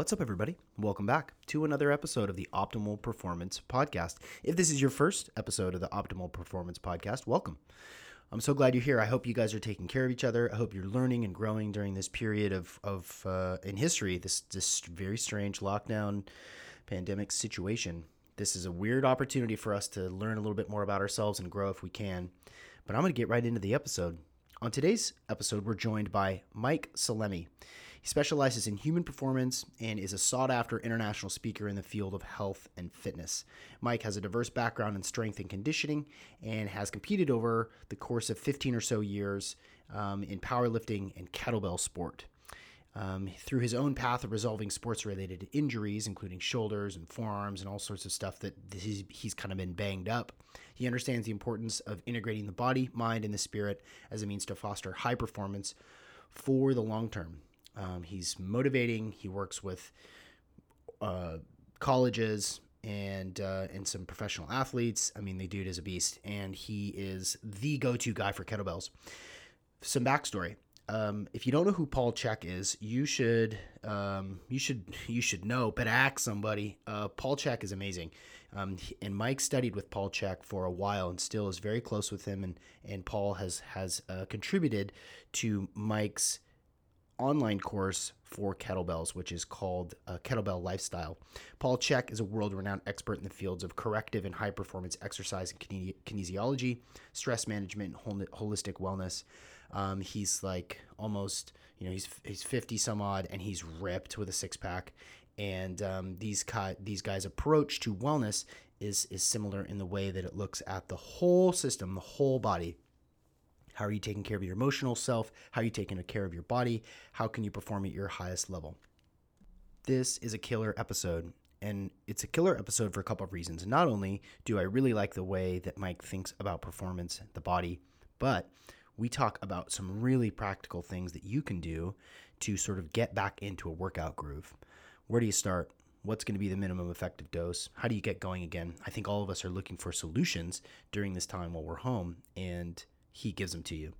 What's up, everybody? Welcome back to another episode of the Optimal Performance Podcast. If this is your first episode of the Optimal Performance Podcast, welcome. I'm so glad you're here. I hope you guys are taking care of each other. I hope you're learning and growing during this period of, of uh, in history, this, this very strange lockdown pandemic situation. This is a weird opportunity for us to learn a little bit more about ourselves and grow if we can. But I'm going to get right into the episode. On today's episode, we're joined by Mike Salemi. He specializes in human performance and is a sought after international speaker in the field of health and fitness. Mike has a diverse background in strength and conditioning and has competed over the course of 15 or so years um, in powerlifting and kettlebell sport. Um, through his own path of resolving sports related injuries, including shoulders and forearms and all sorts of stuff that he's, he's kind of been banged up, he understands the importance of integrating the body, mind, and the spirit as a means to foster high performance for the long term. Um, he's motivating. He works with uh, colleges and uh, and some professional athletes. I mean, the dude is a beast, and he is the go-to guy for kettlebells. Some backstory: um, if you don't know who Paul Chek is, you should um, you should you should know, but ask somebody. Uh, Paul Chek is amazing, um, and Mike studied with Paul Chek for a while and still is very close with him. And and Paul has has uh, contributed to Mike's online course for kettlebells, which is called uh, Kettlebell Lifestyle. Paul Chek is a world renowned expert in the fields of corrective and high performance exercise and kine- kinesiology, stress management, hol- holistic wellness. Um, he's like almost, you know, he's he's 50 some odd and he's ripped with a six pack. And um, these, ca- these guys' approach to wellness is, is similar in the way that it looks at the whole system, the whole body, how are you taking care of your emotional self? How are you taking care of your body? How can you perform at your highest level? This is a killer episode, and it's a killer episode for a couple of reasons. Not only do I really like the way that Mike thinks about performance, the body, but we talk about some really practical things that you can do to sort of get back into a workout groove. Where do you start? What's going to be the minimum effective dose? How do you get going again? I think all of us are looking for solutions during this time while we're home, and he gives them to you.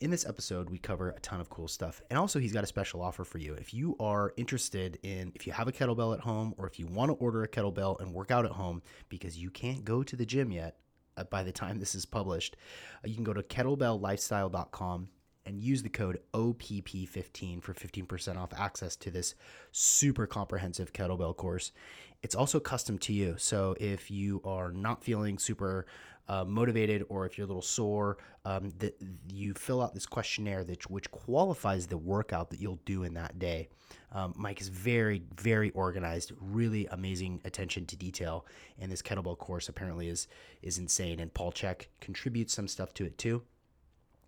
In this episode, we cover a ton of cool stuff. And also, he's got a special offer for you. If you are interested in, if you have a kettlebell at home, or if you want to order a kettlebell and work out at home because you can't go to the gym yet uh, by the time this is published, uh, you can go to kettlebelllifestyle.com and use the code OPP15 for 15% off access to this super comprehensive kettlebell course. It's also custom to you. So if you are not feeling super uh, motivated or if you're a little sore, um, that you fill out this questionnaire that which qualifies the workout that you'll do in that day. Um, Mike is very, very organized, really amazing attention to detail, and this kettlebell course apparently is is insane. And Paul Chek contributes some stuff to it too.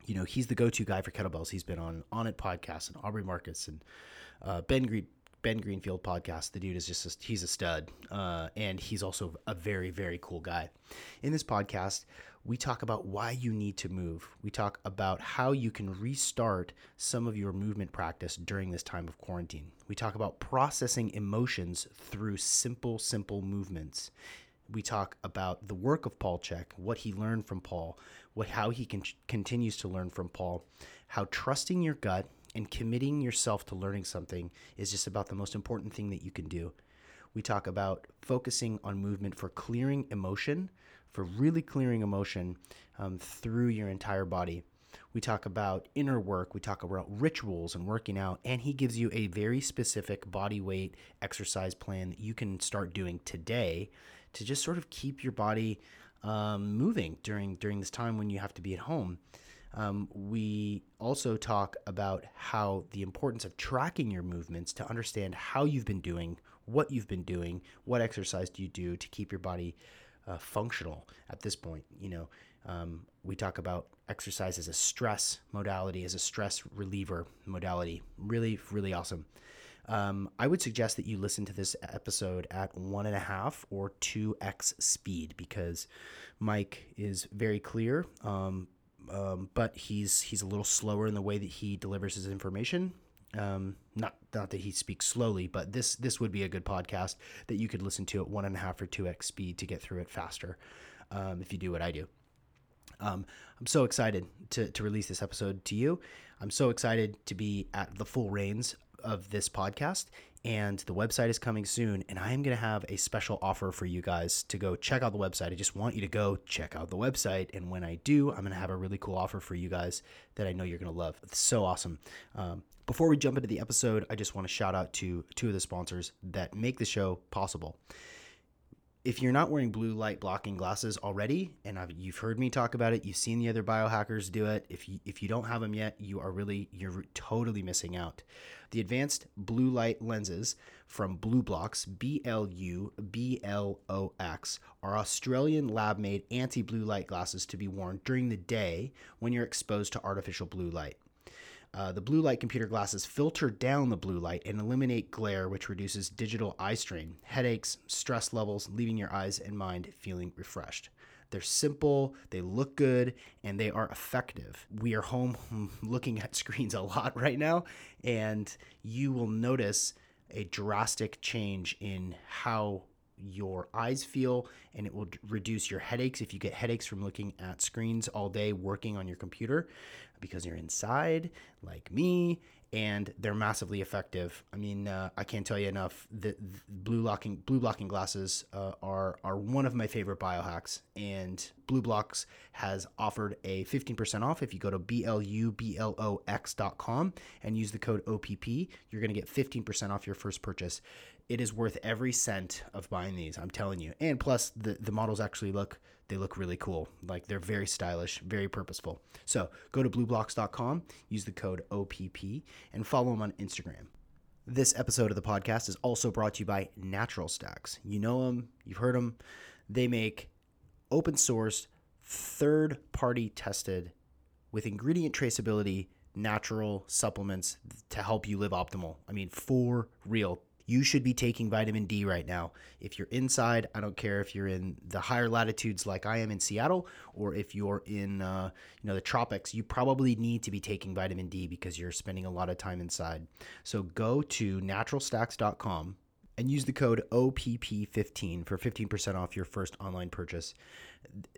You know, he's the go-to guy for kettlebells. He's been on Onnit podcast and Aubrey Marcus and uh, Ben Green Ben Greenfield podcast. The dude is just a, he's a stud, uh, and he's also a very very cool guy. In this podcast, we talk about why you need to move. We talk about how you can restart some of your movement practice during this time of quarantine. We talk about processing emotions through simple simple movements. We talk about the work of Paul Chek, what he learned from Paul, what how he can, continues to learn from Paul, how trusting your gut and committing yourself to learning something is just about the most important thing that you can do. We talk about focusing on movement for clearing emotion, for really clearing emotion um, through your entire body. We talk about inner work, we talk about rituals and working out, and he gives you a very specific body weight exercise plan that you can start doing today to just sort of keep your body um, moving during during this time when you have to be at home. Um, we also talk about how the importance of tracking your movements to understand how you've been doing, what you've been doing, what exercise do you do to keep your body uh, functional at this point. You know, um, we talk about exercise as a stress modality, as a stress reliever modality. Really, really awesome. um, I would suggest that you listen to this episode at one and a half or two x speed because Mike is very clear, um, um, but he's he's a little slower in the way that he delivers his information. Um, not not that he speaks slowly, but this this would be a good podcast that you could listen to at one and a half or two x speed to get through it faster. Um, if you do what I do. Um, I'm so excited to, to release this episode to you. I'm so excited to be at the full reins of this podcast and the website is coming soon and i am going to have a special offer for you guys to go check out the website. I just want you to go check out the website and when i do i'm going to have a really cool offer for you guys that i know you're going to love. It's so awesome. Um, before we jump into the episode i just want to shout out to two of the sponsors that make the show possible if you're not wearing blue light blocking glasses already, and I've, you've heard me talk about it, you've seen the other biohackers do it. If you if you don't have them yet, you are really you're totally missing out. The advanced blue light lenses from BLUblox, B L U B L O X, are Australian lab made anti blue light glasses to be worn during the day when you're exposed to artificial blue light. Uh, the blue light computer glasses filter down the blue light and eliminate glare, which reduces digital eye strain, headaches, stress levels, leaving your eyes and mind feeling refreshed. They're simple, they look good, and they are effective. We are home looking at screens a lot right now, and you will notice a drastic change in how your eyes feel and it will reduce your headaches if you get headaches from looking at screens all day working on your computer because you're inside, like me, and they're massively effective. I mean, uh, I can't tell you enough. The, the blue blocking blue blocking glasses uh, are are one of my favorite biohacks, and BLUblox has offered a 15% off if you go to blublox.com and use the code OPP. You're going to get 15% off your first purchase. It is worth every cent of buying these. I'm telling you. And plus, the the models actually look they look really cool. Like they're very stylish, very purposeful. So go to blublox.com, use the code OPP, and follow them on Instagram. This episode of the podcast is also brought to you by Natural Stacks. You know them, you've heard them. They make open source, third party tested, with ingredient traceability, natural supplements to help you live optimal. I mean, for real you should be taking vitamin D right now. If you're inside, I don't care if you're in the higher latitudes like I am in Seattle, or if you're in uh, you know the tropics, you probably need to be taking vitamin D because you're spending a lot of time inside. So go to naturalstacks.com and use the code OPP15 for 15% off your first online purchase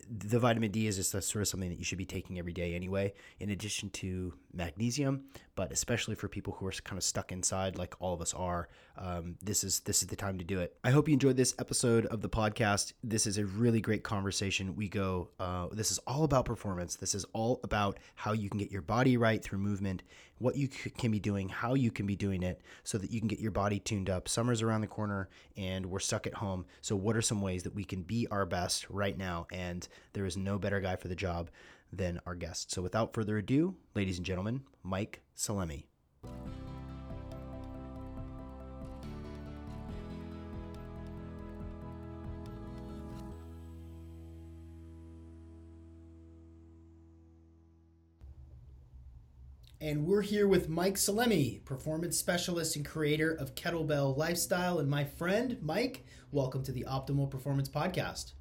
the vitamin D is just sort of something that you should be taking every day anyway, in addition to magnesium. But especially for people who are kind of stuck inside, like all of us are, um, this is this is the time to do it. I hope you enjoyed this episode of the podcast. This is a really great conversation. We go. Uh, this is all about performance. This is all about how you can get your body right through movement, what you can be doing, how you can be doing it, so that you can get your body tuned up. Summer's around the corner, and we're stuck at home. So, what are some ways that we can be our best right now? And there is no better guy for the job than our guest. So without further ado, ladies and gentlemen, Mike Salemi. And we're here with Mike Salemi, performance specialist and creator of Kettlebell Lifestyle. And my friend, Mike, welcome to the Optimal Performance Podcast.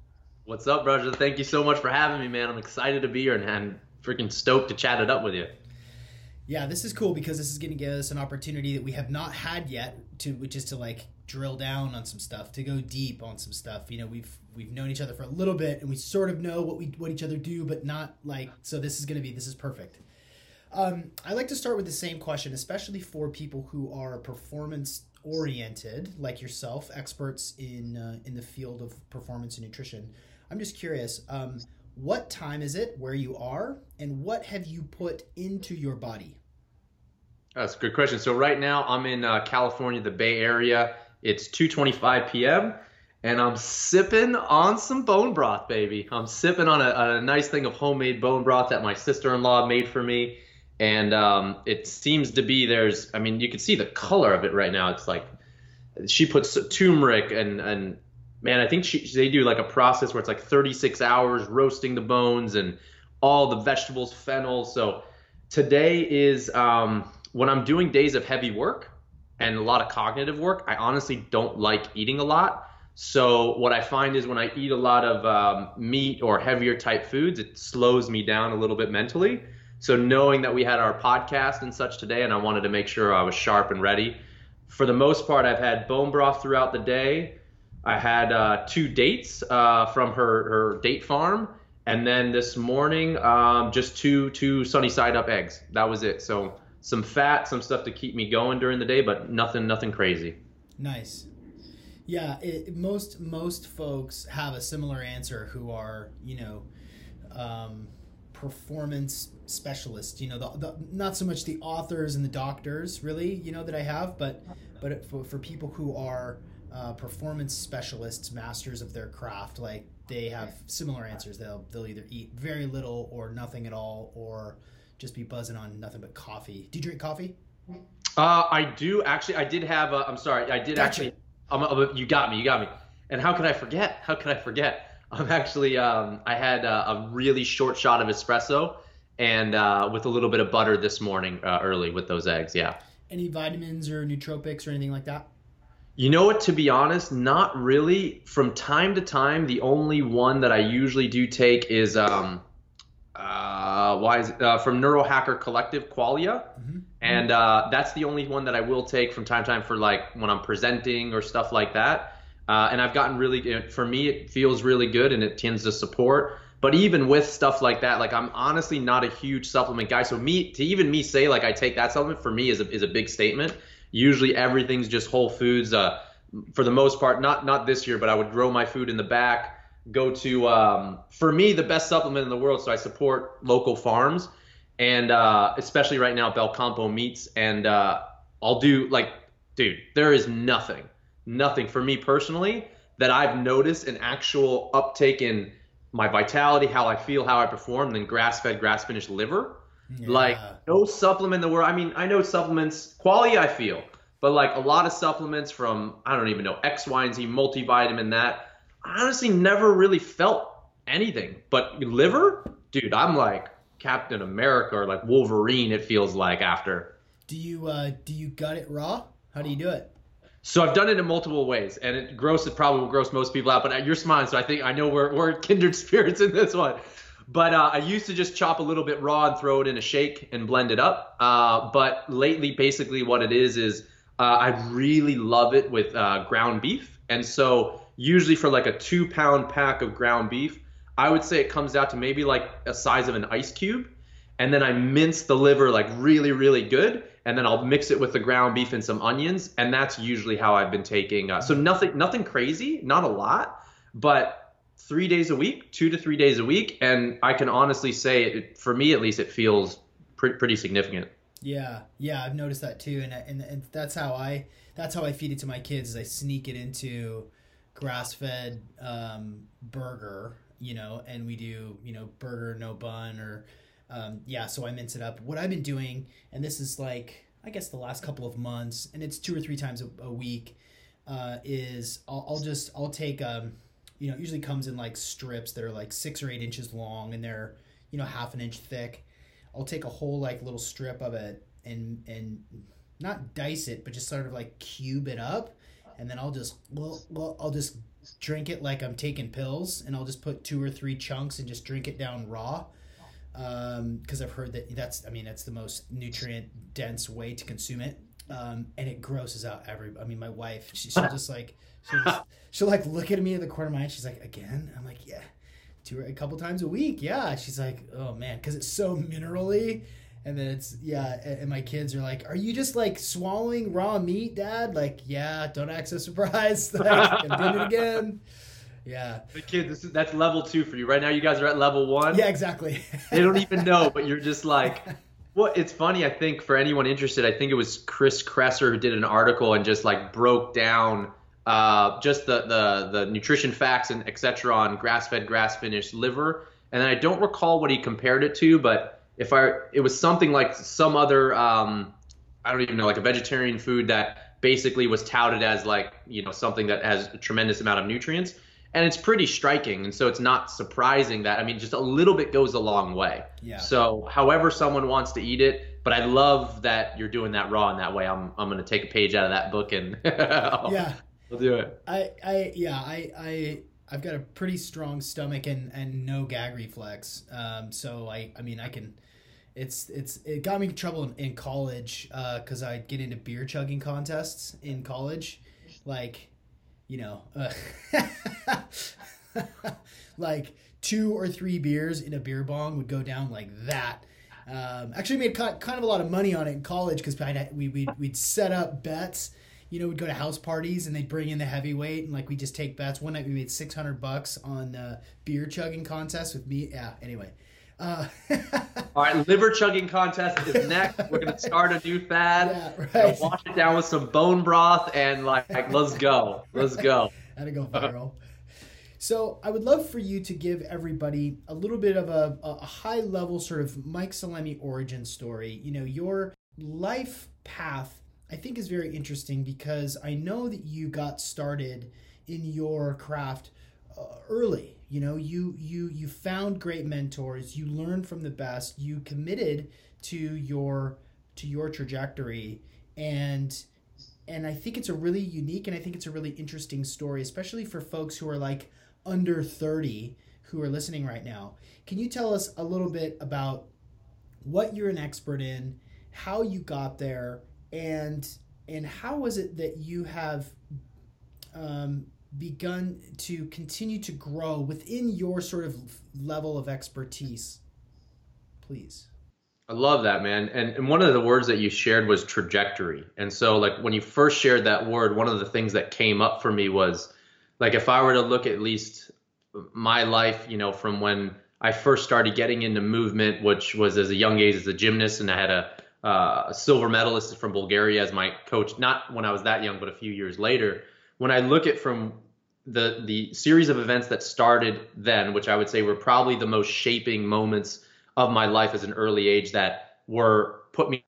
What's up, Roger? Thank you so much for having me, man. I'm excited to be here and, and freaking stoked to chat it up with you. Yeah, this is cool because this is going to give us an opportunity that we have not had yet to which is to like drill down on some stuff, to go deep on some stuff. You know, we've we've known each other for a little bit and we sort of know what we what each other do, but not like so this is going to be this is perfect. Um, I like to start with the same question, especially for people who are performance oriented, like yourself, experts in uh, in the field of performance and nutrition. I'm just curious, um, what time is it where you are, and what have you put into your body? That's a good question. So right now I'm in uh, California, the Bay Area. It's 2:25 p.m. and I'm sipping on some bone broth, baby. I'm sipping on a, a nice thing of homemade bone broth that my sister-in-law made for me, and um, it seems to be there's. I mean, you can see the color of it right now. It's like she puts turmeric and and man, I think she, they do like a process where it's like 36 hours roasting the bones and all the vegetables, fennel. So today is um, when I'm doing days of heavy work. and a lot of cognitive work, I honestly don't like eating a lot. So what I find is when I eat a lot of um, meat or heavier type foods, it slows me down a little bit mentally. So knowing that we had our podcast and such today, and I wanted to make sure I was sharp and ready. For the most part, I've had bone broth throughout the day. I had uh, two dates uh, from her her date farm, and then this morning, um, just two two sunny side up eggs. That was it. So some fat, some stuff to keep me going during the day, but nothing nothing crazy. Nice. Yeah, it, most most folks have a similar answer who are you know um, performance specialists. You know, the, the, not so much the authors and the doctors really. You know that I have, but but for, for people who are uh, performance specialists, masters of their craft, like they have similar answers. They'll they'll either eat very little or nothing at all, or just be buzzing on nothing but coffee. Do you drink coffee? Uh, I do actually. I did have. A, I'm sorry. I did Gotcha. actually. I'm, I'm- you got me. You got me. And how could I forget? How could I forget? I'm actually. Um, I had a, a really short shot of espresso, and uh, with a little bit of butter this morning uh, early with those eggs. Yeah. Any vitamins or nootropics or anything like that? You know what? To be honest, not really. From time to time, the only one that I usually do take is um, uh, why is it? Uh, from Neurohacker Collective Qualia, Mhm. and uh, that's the only one that I will take from time to time for like when I'm presenting or stuff like that. Uh, and I've gotten really, for me, it feels really good and it tends to support. But even with stuff like that, like I'm honestly not a huge supplement guy. So me to even me say like I take that supplement for me is a, is a big statement. Usually everything's just whole foods. Uh, for the most part, not not this year, but I would grow my food in the back. Go to um, for me the best supplement in the world. So I support local farms, and uh, especially right now Belcampo meats. And uh, I'll do like, dude, there is nothing, nothing for me personally that I've noticed an actual uptake in my vitality, how I feel, how I perform, than grass-fed, grass-finished liver. Like no supplement in the world. I mean, I know supplements quality. I feel, but like a lot of supplements from I don't even know X, Y, and Z multivitamin. That I honestly never really felt anything. But liver, dude, I'm like Captain America or like Wolverine. It feels like after. Do you uh, do you gut it raw? How do you do it? So I've done it in multiple ways, and it gross it probably will gross most people out. But you're smiling, so I think I know we're we're kindred spirits in this one. But uh, I used to just chop a little bit raw and throw it in a shake and blend it up. Uh, but lately, basically, what it is is uh, I really love it with uh, ground beef, and so usually for like a two pound pack of ground beef, I would say it comes out to maybe like a size of an ice cube and then I mince the liver like really, really good, and then I'll mix it with the ground beef and some onions, and that's usually how I've been taking. Uh, so nothing, nothing crazy, not a lot, but three days a week, two to three days a week, and I can honestly say, it, for me at least, it feels pre- pretty significant. Yeah, yeah, I've noticed that too, and and, and that's how I that's how I feed it to my kids. Is I sneak it into grass fed um, burger, you know, and we do you know burger no bun or um, yeah. So I mince it up. What I've been doing, and this is like I guess the last couple of months, and it's two or three times a, a week, uh, is I'll, I'll just I'll take um, you know, usually comes in like strips that are like six or eight inches long, and they're you know half an inch thick. I'll take a whole like little strip of it and and not dice it, but just sort of like cube it up, and then I'll just well, well I'll just drink it like I'm taking pills, and I'll just put two or three chunks and just drink it down raw. Because I've heard that that's I mean that's the most nutrient dense way to consume it, um, and it grosses out every. I mean my wife she, she'll just like she'll, just, she'll like look at me in the corner of my eye. She's like again. I'm like yeah two a couple times a week. Yeah, she's like, oh man, because it's so minerally. And then it's yeah, and my kids are like, "Are you just like swallowing raw meat, Dad?" Like, yeah, don't act so surprised. like, it again. Yeah, The kid, this is, that's level two for you right now. You guys are at level one. yeah, exactly. they don't even know, but you're just like, well, it's funny. I think for anyone interested, I think it was Chris Kresser who did an article and just like broke down uh, just the, the the nutrition facts and etc. on grass-fed, grass-finished liver. And then I don't recall what he compared it to, but if I, it was something like some other, um, I don't even know, like a vegetarian food that basically was touted as like you know something that has a tremendous amount of nutrients and it's pretty striking and so it's not surprising that i mean just a little bit goes a long way Yeah. so however someone wants to eat it but I love that you're doing that raw in that way. I'm I'm gonna take a page out of that book and yeah, we'll do it. I I yeah I I I've got a pretty strong stomach and and no gag reflex. Um, so I I mean I can. It's it's it got me in trouble in, in college uh because uh, I'd get into beer chugging contests in college, like, you know, uh, like two or three beers in a beer bong would go down like that. Um, actually made kind of a lot of money on it in college because we we'd, we'd set up bets you know, we'd go to house parties and they'd bring in the heavyweight and like we just take bets. One night we made six hundred bucks on uh, beer chugging contest with me. Yeah. Anyway. Uh, All right, liver chugging contest is next. We're gonna start a new fad. Yeah, right. Wash it down with some bone broth and like, like let's go, let's go. To go viral. So I would love for you to give everybody a little bit of a, a high level sort of Mike Salemi origin story. You know, your life path I think is very interesting because I know that you got started in your craft uh, early. You know, you you you found great mentors, you learned from the best, you committed to your to your trajectory and and I think it's a really unique and I think it's a really interesting story, especially for folks who are like under 30 who are listening right now. Can you tell us a little bit about what you're an expert in, how you got there, and and how was it that you have um, begun to continue to grow within your sort of level of expertise? Please. I love that man. And, and one of the words that you shared was trajectory. And so like when you first shared that word one of the things that came up for me was like if i were to look at least my life you know from when i first started getting into movement which was as a young age as a gymnast and i had a uh, a silver medalist from Bulgaria as my coach, not when I was that young, but a few years later. When I look at from the the series of events that started then, which I would say were probably the most shaping moments of my life as an early age that were put me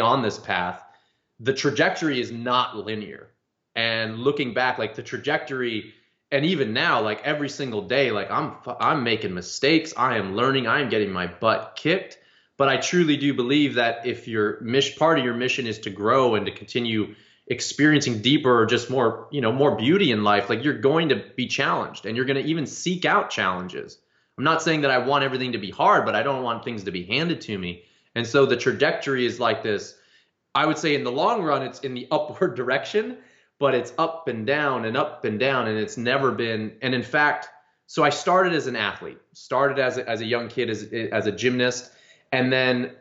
on this path, the trajectory is not linear. And looking back, like the trajectory, and even now, like every single day, like I'm I'm making mistakes, I am learning, I am getting my butt kicked but I truly do believe that if your mission, part of your mission is to grow and to continue experiencing deeper or just more, you know, more beauty in life, like you're going to be challenged and you're going to even seek out challenges. I'm not saying that I want everything to be hard, but I don't want things to be handed to me. And so the trajectory is like this. I would say in the long run, it's in the upward direction, but it's up and down and up and down. And it's never been, and in fact, so I started as an athlete, started as a, as a young kid, as, as a gymnast and then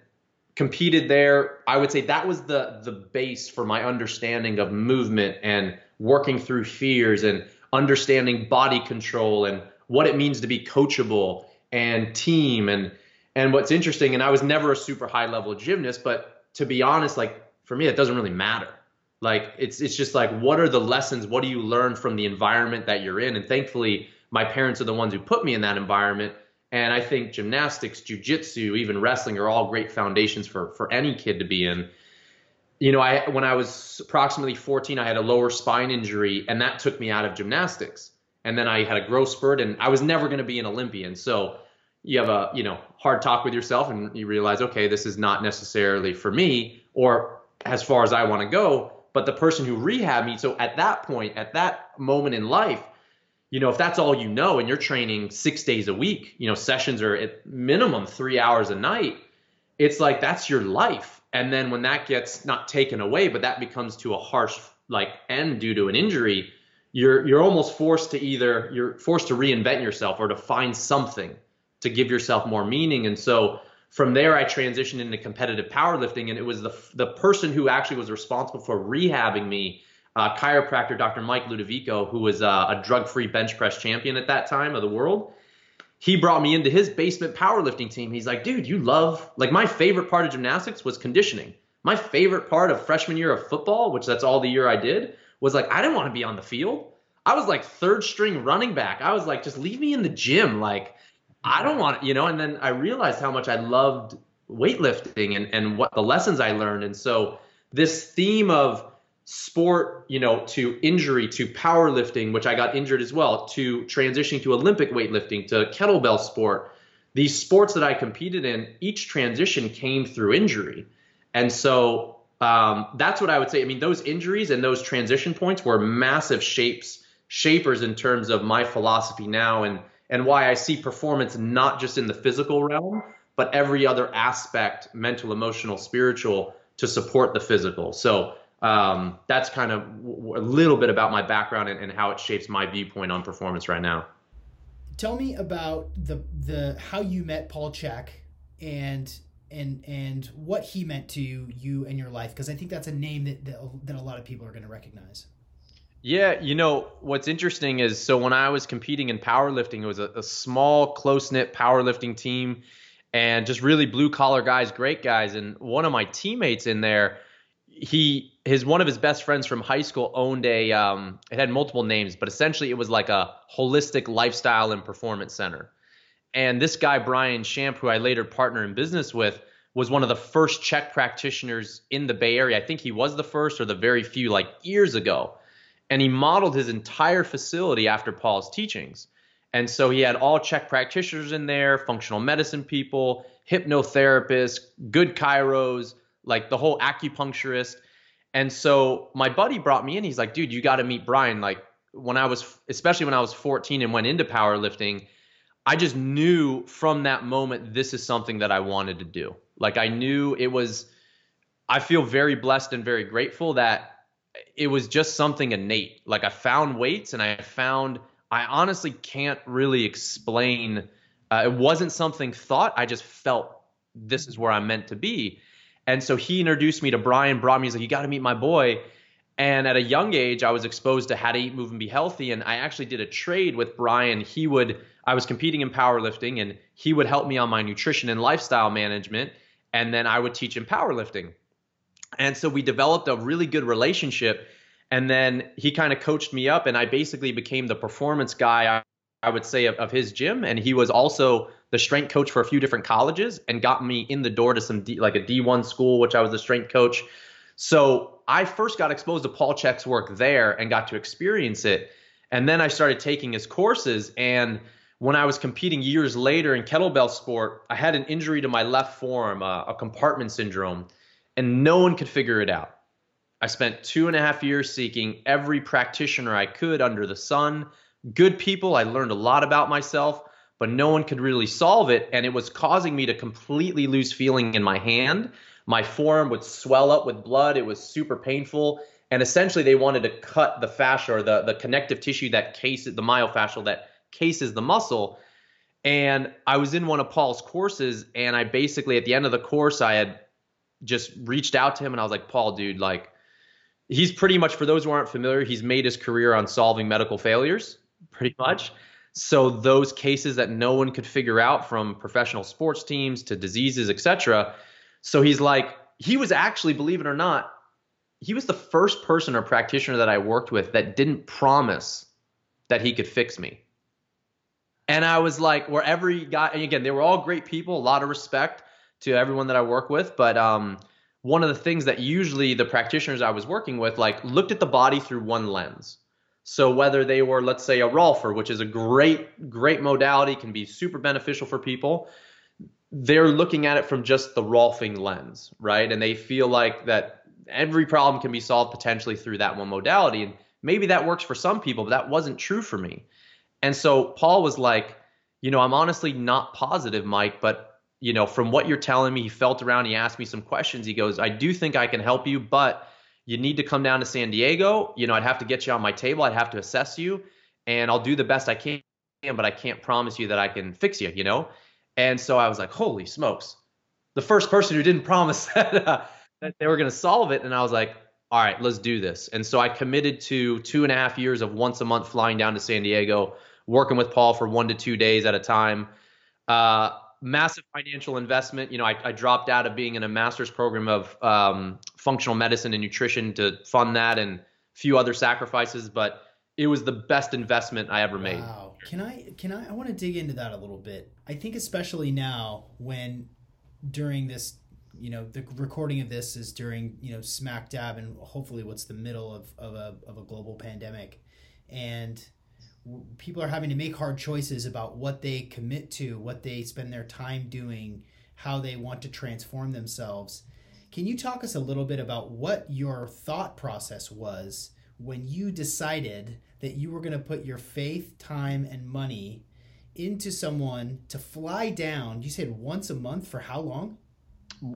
competed there. I would say that was the the base for my understanding of movement and working through fears and understanding body control and what it means to be coachable and team. And and what's interesting and I was never a super high level gymnast but to be honest like for me it doesn't really matter. Like it's it's just like what are the lessons? What do you learn from the environment that you're in? And thankfully my parents are the ones who put me in that environment and I think gymnastics, jujitsu, even wrestling are all great foundations for for any kid to be in. You know, I when I was approximately 14, I had a lower spine injury, and that took me out of gymnastics. And then I had a growth spurt, and I was never going to be an Olympian. So you have a you know hard talk with yourself, and you realize, okay, this is not necessarily for me, or as far as I want to go. But the person who rehabbed me, so at that point, at that moment in life, you know, if that's all you know and you're training six days a week, you know, sessions are at minimum three hours a night, it's like that's your life. And then when that gets not taken away, but that becomes to a harsh like end due to an injury, you're you're almost forced to either you're forced to reinvent yourself or to find something to give yourself more meaning. And so from there, I transitioned into competitive powerlifting, and it was the the person who actually was responsible for rehabbing me uh, chiropractor Dr. Mike Ludovico, who was uh, a drug-free bench press champion at that time of the world. He brought me into his basement powerlifting team. He's like, dude, you love like my favorite part of gymnastics was conditioning. My favorite part of freshman year of football, which that's all the year I did, was like I didn't want to be on the field. I was like third string running back. I was like, just leave me in the gym. Like I don't want, you know. And then I realized how much I loved weightlifting and and what the lessons I learned. And so this theme of sport, you know, to injury, to powerlifting, which I got injured as well, to transitioning to Olympic weightlifting, to kettlebell sport. These sports that I competed in, each transition came through injury. And so um, that's what I would say. I mean, those injuries and those transition points were massive shapes, shapers in terms of my philosophy now and and why I see performance not just in the physical realm, but every other aspect, mental, emotional, spiritual, to support the physical. So um, that's kind of a little bit about my background and, and how it shapes my viewpoint on performance right now. Tell me about the the how you met Paul Chek and and and what he meant to you, you and your life because I think that's a name that, that that a lot of people are going to recognize. Yeah, you know what's interesting is so when I was competing in powerlifting, it was a, a small, close knit powerlifting team, and just really blue collar guys, great guys. And one of my teammates in there, he his one of his best friends from high school owned a um, it had multiple names, but essentially it was like a holistic lifestyle and performance center. And this guy Brian Shamp, who I later partner in business with, was one of the first Chek practitioners in the Bay Area. I think he was the first or the very few like years ago. And he modeled his entire facility after Paul's teachings. And so he had all Chek practitioners in there, functional medicine people, hypnotherapists, good chiros, like the whole acupuncturist. And so my buddy brought me in. He's like, dude, you got to meet Brian. Like when I was, especially when I was 14 and went into powerlifting, I just knew from that moment, this is something that I wanted to do. Like I knew it was, I feel very blessed and very grateful that it was just something innate. Like I found weights and I found, I honestly can't really explain. Uh, it wasn't something thought. I just felt this is where I'm meant to be. And so he introduced me to Brian, brought me, he's like, you got to meet my boy. And at a young age, I was exposed to how to eat, move, and be healthy. And I actually did a trade with Brian. He would, I was competing in powerlifting, and he would help me on my nutrition and lifestyle management. And then I would teach him powerlifting. And so we developed a really good relationship. And then he kind of coached me up, and I basically became the performance guy, I, would say, of, of his gym. And he was also the strength coach for a few different colleges and got me in the door to some D, like a D1 school, which I was the strength coach. So I first got exposed to Paul Chek's work there and got to experience it. And then I started taking his courses. And when I was competing years later in kettlebell sport, I had an injury to my left forearm, uh, a compartment syndrome, and no one could figure it out. I spent two and a half years seeking every practitioner I could under the sun, good people. I learned a lot about myself but no one could really solve it. And it was causing me to completely lose feeling in my hand. My forearm would swell up with blood. It was super painful. And essentially, they wanted to cut the fascia or the, the connective tissue that cases the myofascial that cases the muscle. And I was in one of Paul's courses, and I basically, at the end of the course, I had just reached out to him and I was like, Paul, dude, like, he's pretty much, for those who aren't familiar, he's made his career on solving medical failures, pretty much. So those cases that no one could figure out from professional sports teams to diseases, etc. So he's like, he was actually, believe it or not, he was the first person or practitioner that I worked with that didn't promise that he could fix me. And I was like, wherever he got, and again, they were all great people, a lot of respect to everyone that I work with. But um, one of the things that usually the practitioners I was working with, like, looked at the body through one lens. So whether they were, let's say, a rolfer, which is a great, great modality, can be super beneficial for people, they're looking at it from just the rolfing lens, right? And they feel like that every problem can be solved potentially through that one modality. And maybe that works for some people, but that wasn't true for me. And so Paul was like, you know, I'm honestly not positive, Mike, but you know, from what you're telling me, he felt around, he asked me some questions. He goes, I do think I can help you, but you need to come down to San Diego. You know, I'd have to get you on my table. I'd have to assess you, and I'll do the best I can, but I can't promise you that I can fix you. You know, and so I was like, holy smokes, the first person who didn't promise that, uh, that they were going to solve it, and I was like, all right, let's do this. And so I committed to two and a half years of once a month flying down to San Diego, working with Paul for one to two days at a time. Uh, massive financial investment. You know, I, I, dropped out of being in a master's program of um, functional medicine and nutrition to fund that and a few other sacrifices, but it was the best investment I ever made. Wow. Can I, can I, I want to dig into that a little bit. I think especially now when during this, you know, the recording of this is during, you know, smack dab and hopefully what's the middle of, of a, of a global pandemic. And, people are having to make hard choices about what they commit to, what they spend their time doing, how they want to transform themselves. Can you talk us a little bit about what your thought process was when you decided that you were going to put your faith, time, and money into someone to fly down? You said once a month for how long?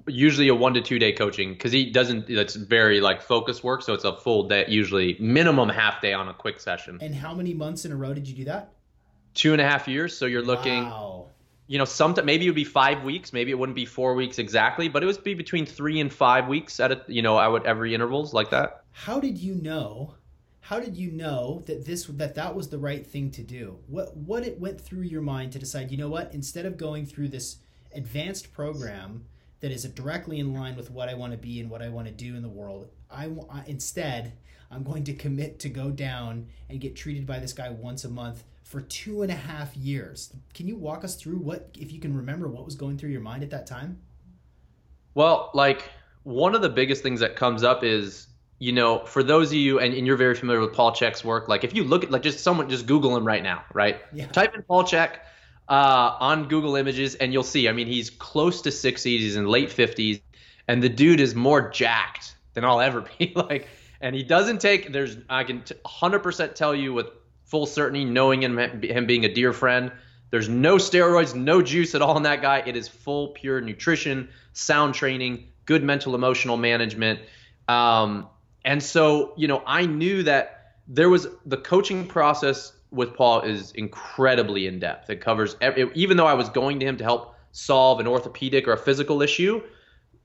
Usually a one to two day coaching because he doesn't. That's very like focus work, so it's a full day. Usually minimum half day on a quick session. And how many months in a row did you do that? Two and a half years. So you're looking. Wow you know, some maybe it would be five weeks, maybe it wouldn't be four weeks exactly, but it would be between three and five weeks at a, you know, I would every intervals like that. How did you know? How did you know that this that that was the right thing to do? What what it went through your mind to decide? You know what? Instead of going through this advanced program that is directly in line with what I want to be and what I want to do in the world, I, I instead I'm going to commit to go down and get treated by this guy once a month for two and a half years. Can you walk us through what, if you can remember, what was going through your mind at that time? Well, like one of the biggest things that comes up is, you know, for those of you, and, and you're very familiar with Paul Chek's work, like if you look at, like just someone, just Google him right now, right? Yeah. Type in Paul Chek uh, on Google Images, and you'll see. I mean, he's close to 60s, he's in late 50s, and the dude is more jacked than I'll ever be. like, and he doesn't take, there's, I can t- 100% tell you with full certainty, knowing him, him being a dear friend. There's no steroids, no juice at all in that guy. It is full, pure nutrition, sound training, good mental emotional management. Um, and so, you know, I knew that there was the coaching process with Paul is incredibly in depth. It covers, every, even though I was going to him to help solve an orthopedic or a physical issue,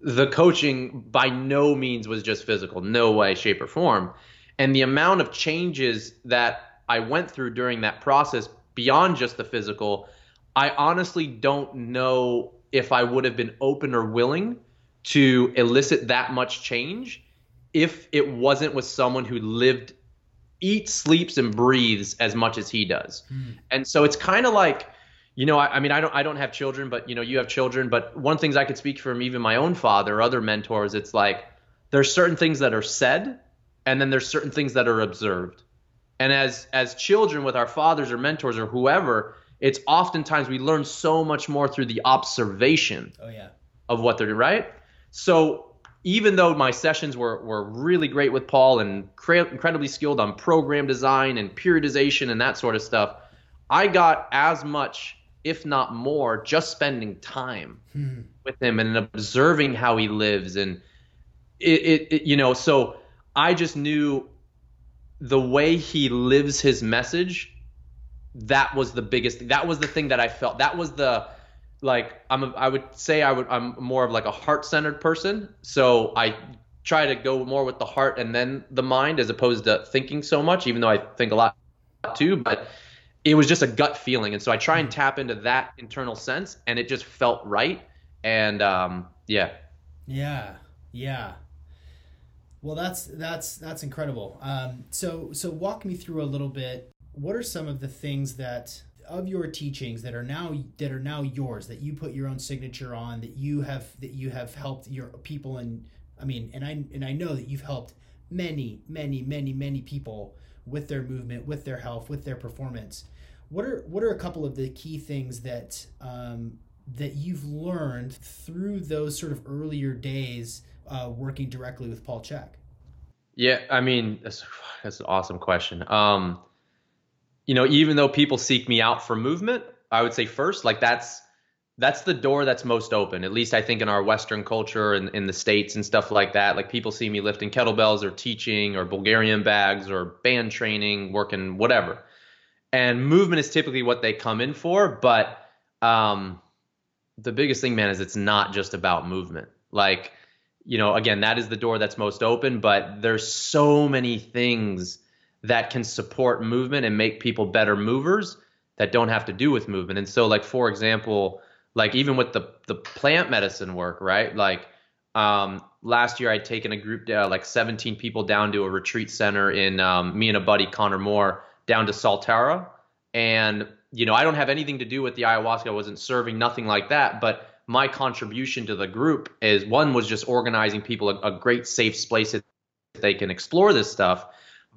the coaching by no means was just physical, no way, shape, or form. And the amount of changes that I went through during that process beyond just the physical, I honestly don't know if I would have been open or willing to elicit that much change if it wasn't with someone who lived, eats, sleeps, and breathes as much as he does. Mm. And so it's kind of like, you know, I, I, mean, I don't, I don't have children, but you know, you have children. But one of the things I could speak from even my own father or other mentors, it's like there's certain things that are said, and then there's certain things that are observed. And as as children with our fathers or mentors or whoever, it's oftentimes we learn so much more through the observation oh, yeah. of what they're doing, right? So even though my sessions were, were really great with Paul and cre- incredibly skilled on program design and periodization and that sort of stuff, I got as much, if not more, just spending time hmm. with him and observing how he lives. And it, it, it, you know, so I just knew the way he lives his message that was the biggest that was the thing that i felt that was the like i'm a, i would say i would i'm more of like a heart-centered person. So i try to go more with the heart and then the mind as opposed to thinking so much even though i think a lot too but it was just a gut feeling. And so i try and tap into that internal sense and it just felt right. And um yeah. Yeah. Yeah. Well, that's that's that's incredible. Um, so so walk me through a little bit. What are some of the things that of your teachings that are now that are now yours that you put your own signature on that you have that you have helped your people and I mean and I and I know that you've helped many many many many people with their movement with their health with their performance what are what are a couple of the key things that um, that you've learned through those sort of earlier days uh, working directly with Paul Chek? Yeah, I mean that's that's an awesome question. Um, you know, even though people seek me out for movement, I would say first, like that's that's the door that's most open. At least I think in our Western culture and in the states and stuff like that. Like people see me lifting kettlebells or teaching or Bulgarian bags or band training, working whatever. And movement is typically what they come in for, but um, the biggest thing, man, is it's not just about movement. Like you know, again, that is the door that's most open, but there's so many things that can support movement and make people better movers that don't have to do with movement. And so like for example, like even with the the plant medicine work, right? Like um, last year I'd taken a group uh, like 17 people down to a retreat center in um, me and a buddy Connor Moore down to Soltara and you know, I don't have anything to do with the ayahuasca. I wasn't serving nothing like that, but my contribution to the group is one was just organizing people a, a great safe space that they can explore this stuff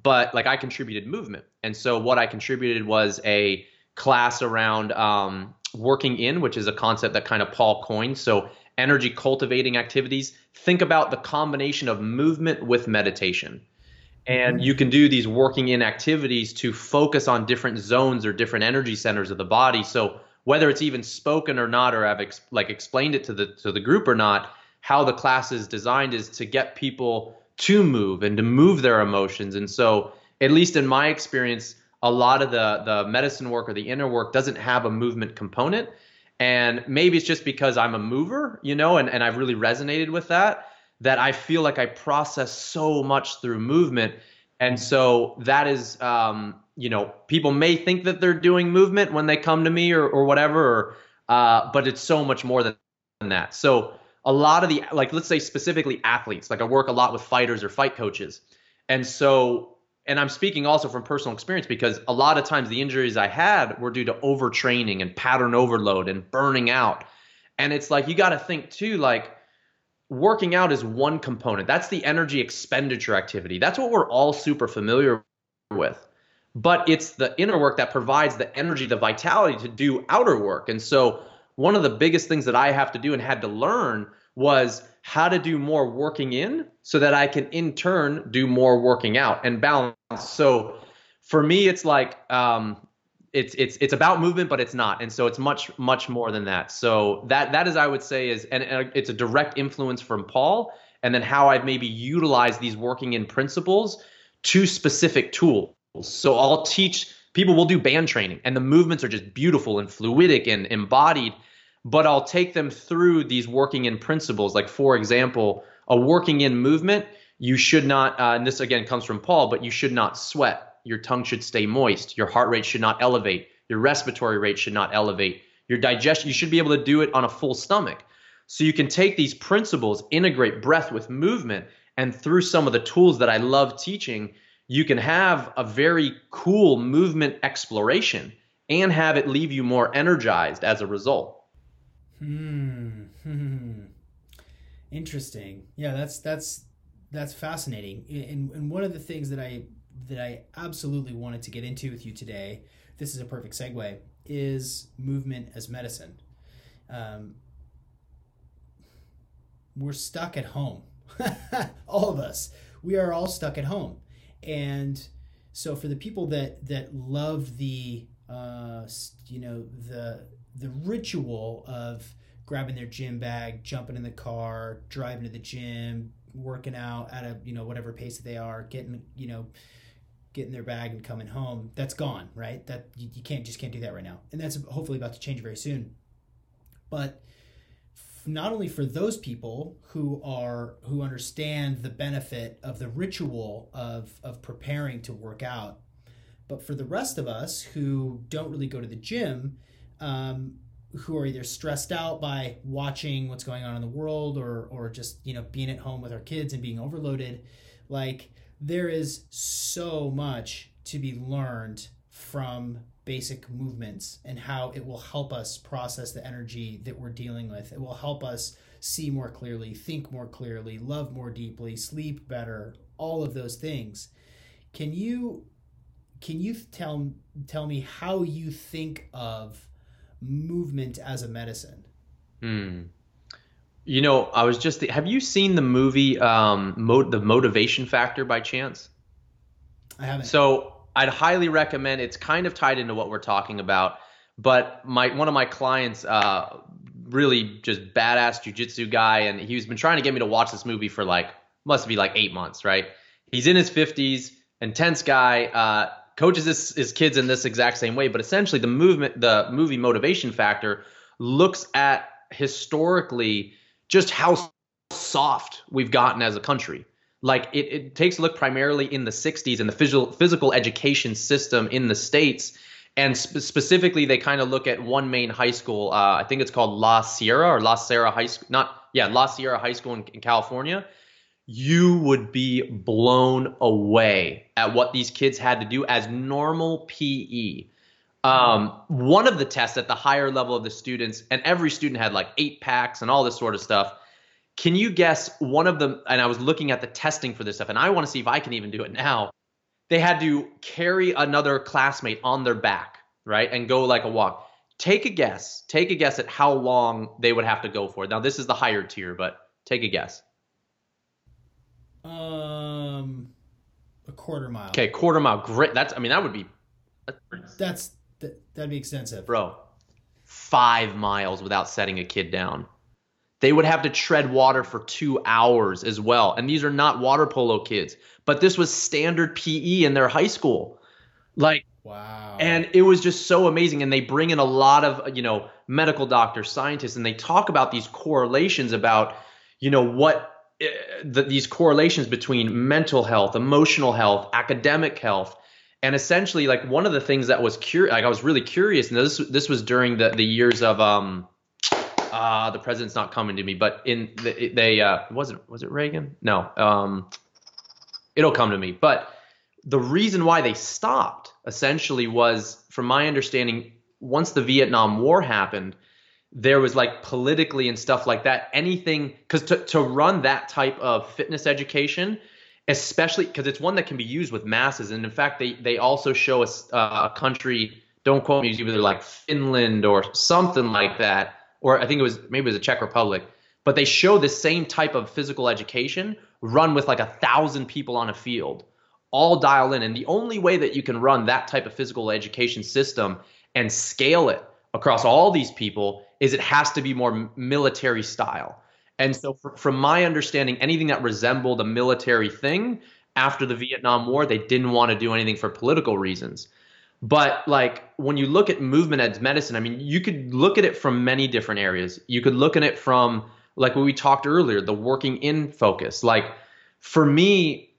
but like i contributed movement and so what i contributed was a class around um, working in which is a concept that kind of paul coined so energy cultivating activities, think about the combination of movement with meditation. And you can do these working in activities to focus on different zones or different energy centers of the body. So whether it's even spoken or not, or I've ex- like explained it to the to the group or not, how the class is designed is to get people to move and to move their emotions. And so, at least in my experience, a lot of the the medicine work or the inner work doesn't have a movement component. And maybe it's just because I'm a mover, you know, and, and I've really resonated with that, that I feel like I process so much through movement. And so that is, um, you know, people may think that they're doing movement when they come to me or, or whatever, or, uh, but it's so much more than that. So a lot of the, like, let's say specifically athletes, like I work a lot with fighters or fight coaches. And so and I'm speaking also from personal experience because a lot of times the injuries I had were due to overtraining and pattern overload and burning out. And it's like you got to think too like working out is one component. That's the energy expenditure activity. That's what we're all super familiar with. But it's the inner work that provides the energy, the vitality to do outer work. And so one of the biggest things that I have to do and had to learn was how to do more working in so that I can in turn do more working out and balance. So for me, it's like um, it's it's it's about movement, but it's not, and so it's much much more than that. So that that is I would say is and, and it's a direct influence from Paul, and then how I've maybe utilized these working in principles to specific tools. So I'll teach people will do band training, and the movements are just beautiful and fluidic and embodied but I'll take them through these working in principles. Like, for example, a working in movement, you should not, uh, and this again comes from Paul, but you should not sweat. Your tongue should stay moist. Your heart rate should not elevate. Your respiratory rate should not elevate. Your digestion, you should be able to do it on a full stomach. So you can take these principles, integrate breath with movement, and through some of the tools that I love teaching, you can have a very cool movement exploration and have it leave you more energized as a result. Hmm. hmm. Interesting. Yeah, that's that's that's fascinating. And and one of the things that I that I absolutely wanted to get into with you today, this is a perfect segue, is movement as medicine. Um, we're stuck at home. all of us. We are all stuck at home. And so for the people that that love the uh, you know the the ritual of grabbing their gym bag, jumping in the car, driving to the gym, working out at a you know whatever pace that they are, getting you know getting their bag and coming home. That's gone, right? That you, you can't just can't do that right now, and that's hopefully about to change very soon. But not only for those people who are who understand the benefit of the ritual of of preparing to work out but for the rest of us who don't really go to the gym um, who are either stressed out by watching what's going on in the world or or just you know being at home with our kids and being overloaded like there is so much to be learned from basic movements and how it will help us process the energy that we're dealing with. It will help us see more clearly think more clearly love more deeply sleep better all of those things. Can you can you tell tell me how you think of movement as a medicine. Hmm. You know, I was just. Have you seen the movie, um, Mo- the Motivation Factor, by chance? I haven't. So I'd highly recommend. It's kind of tied into what we're talking about, but my one of my clients, uh, really just badass jujitsu guy, and he's been trying to get me to watch this movie for like must be like eight months, right? He's in his fifties, intense guy. Uh, coaches his, his kids in this exact same way, but essentially the movement, the movie motivation factor looks at historically just how soft we've gotten as a country. Like it, it takes a look primarily in the 60s and the physical physical education system in the states. And sp- specifically, they kind of look at one main high school. Uh, I think it's called La Sierra or La Sierra High School. Not yeah, La Sierra High School in, in California you would be blown away at what these kids had to do as normal PE. Um, one of the tests at the higher level of the students, and every student had like eight packs and all this sort of stuff. Can you guess one of them? And I was looking at the testing for this stuff, and I want to see if I can even do it now. They had to carry another classmate on their back, right, and go like a walk. take a guess. Take a guess at how long they would have to go for. Now this is the higher tier, but take a guess. Um, a quarter mile. Okay, quarter mile. Great. That's. I mean, that would be. That's, that's that, that'd be extensive, bro. Five miles without setting a kid down. They would have to tread water for two hours as well. And these are not water polo kids, but this was standard PE in their high school. Like, wow. And it was just so amazing. And they bring in a lot of, you know, medical doctors, scientists, and they talk about these correlations about, you know, what the, these correlations between mental health, emotional health, academic health. And essentially, like one of the things that was curious, like I was really curious, and this this was during the the years of um, uh, the president's not coming to me, but in the, they uh, wasn't was it Reagan? No, um, it'll come to me. But the reason why they stopped essentially was, from my understanding, once the Vietnam War happened, there was like politically and stuff like that. Anything because to to run that type of fitness education, especially because it's one that can be used with masses, and in fact, they they also show us uh, a country. Don't quote me, either like Finland or something like that or I think it was maybe it was the Czech Republic, but they show the same type of physical education run with like a thousand people on a field, all dial in. And the only way that you can run that type of physical education system and scale it across all these people is it has to be more military style. And so, for, from my understanding, anything that resembled a military thing after the Vietnam War, they didn't want to do anything for political reasons. But like when you look at movement as medicine, I mean, you could look at it from many different areas. You could look at it from like what we talked earlier, the working in focus. Like for me,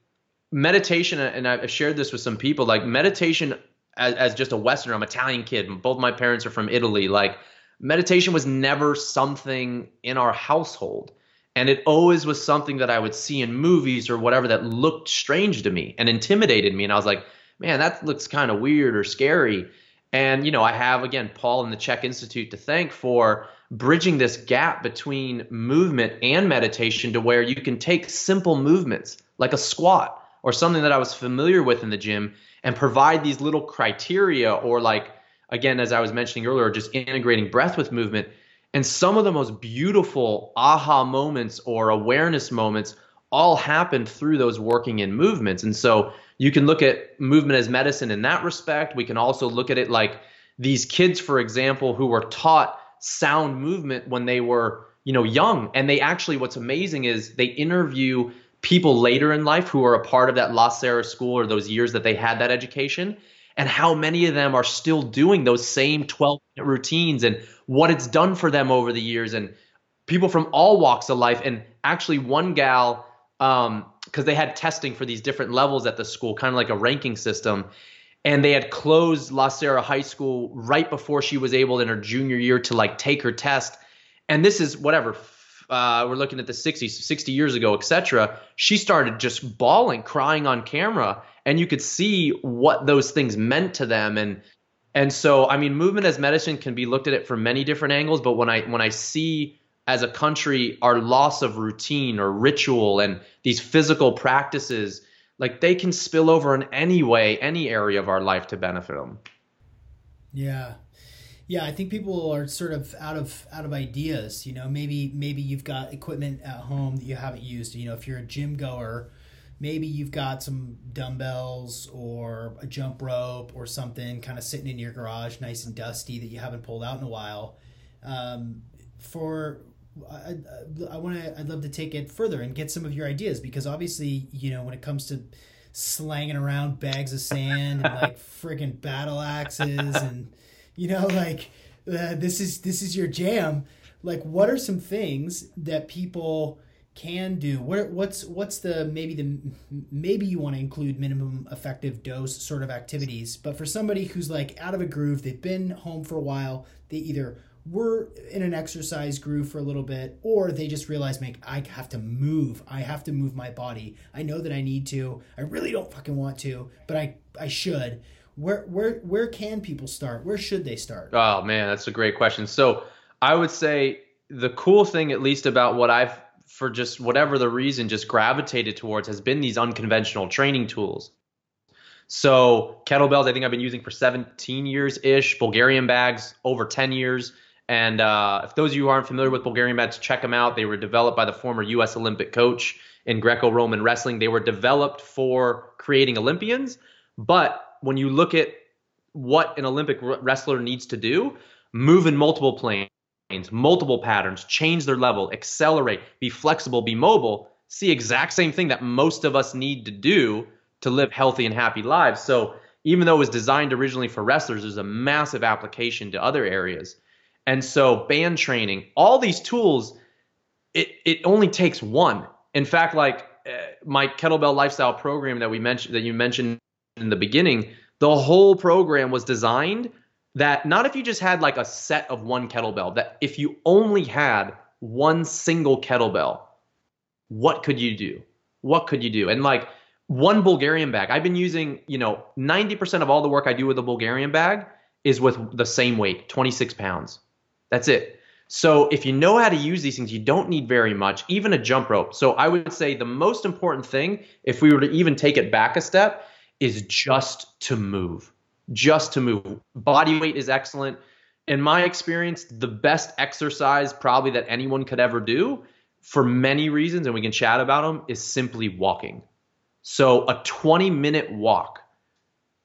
meditation, and I've shared this with some people, like meditation as, as just a Westerner, I'm Italian kid. Both my parents are from Italy. Like meditation was never something in our household. And it always was something that I would see in movies or whatever that looked strange to me and intimidated me. And I was like, man, that looks kind of weird or scary. And, you know, I have, again, Paul and the Chek Institute to thank for bridging this gap between movement and meditation to where you can take simple movements like a squat or something that I was familiar with in the gym and provide these little criteria or like, again, as I was mentioning earlier, just integrating breath with movement. And some of the most beautiful aha moments or awareness moments all happened through those working in movements. And so you can look at movement as medicine in that respect. We can also look at it like these kids, for example, who were taught sound movement when they were, you know, young. And they actually, what's amazing is they interview people later in life who are a part of that La Salle school or those years that they had that education and how many of them are still doing those same 12 minute routines and what it's done for them over the years and people from all walks of life and actually one gal um, because they had testing for these different levels at the school, kind of like a ranking system. And they had closed La Salle High School right before she was able in her junior year to like take her test. And this is whatever, uh, we're looking at the 60s, 60 years ago, etc. She started just bawling, crying on camera, and you could see what those things meant to them. And and so, I mean, movement as medicine can be looked at it from many different angles. But when I when I see as a country our loss of routine or ritual and these physical practices like they can spill over in any way any area of our life to benefit them yeah yeah i think people are sort of out of out of ideas you know maybe maybe you've got equipment at home that you haven't used you know if you're a gym goer maybe you've got some dumbbells or a jump rope or something kind of sitting in your garage nice and dusty that you haven't pulled out in a while. Um, for I, I, want to I'd love to take it further and get some of your ideas because obviously you know when it comes to slanging around bags of sand and like freaking battle axes and you know like uh, this is this is your jam like what are some things that people can do what what's what's the maybe the maybe you want to include minimum effective dose sort of activities but for somebody who's like out of a groove they've been home for a while they either were in an exercise groove for a little bit, or they just realize, make I have to move. I have to move my body. I know that I need to. I really don't fucking want to, but I I should. Where where where can people start? Where should they start? Oh man, that's a great question. So I would say the cool thing, at least about what I've for just whatever the reason just gravitated towards has been these unconventional training tools. So kettlebells, I think I've been using for 17 years ish. Bulgarian bags over 10 years. And uh, if those of you aren't familiar with Bulgarian bags, check them out. They were developed by the former U.S. Olympic coach in Greco-Roman wrestling. They were developed for creating Olympians. But when you look at what an Olympic wrestler needs to do, move in multiple planes, multiple patterns, change their level, accelerate, be flexible, be mobile, see exact same thing that most of us need to do to live healthy and happy lives. So even though it was designed originally for wrestlers, there's a massive application to other areas. And so band training, all these tools, it it only takes one. In fact, like uh, my kettlebell lifestyle program that we mentioned that you mentioned in the beginning, the whole program was designed that not if you just had like a set of one kettlebell, that if you only had one single kettlebell, what could you do? What could you do? And like one Bulgarian bag, I've been using, you know, 90% of all the work I do with a Bulgarian bag is with the same weight, 26 pounds. That's it. So if you know how to use these things, you don't need very much, even a jump rope. So I would say the most important thing, if we were to even take it back a step, is just to move. Just to move. Body weight is excellent. In my experience, the best exercise probably that anyone could ever do for many reasons, and we can chat about them, is simply walking. So a 20 minute walk,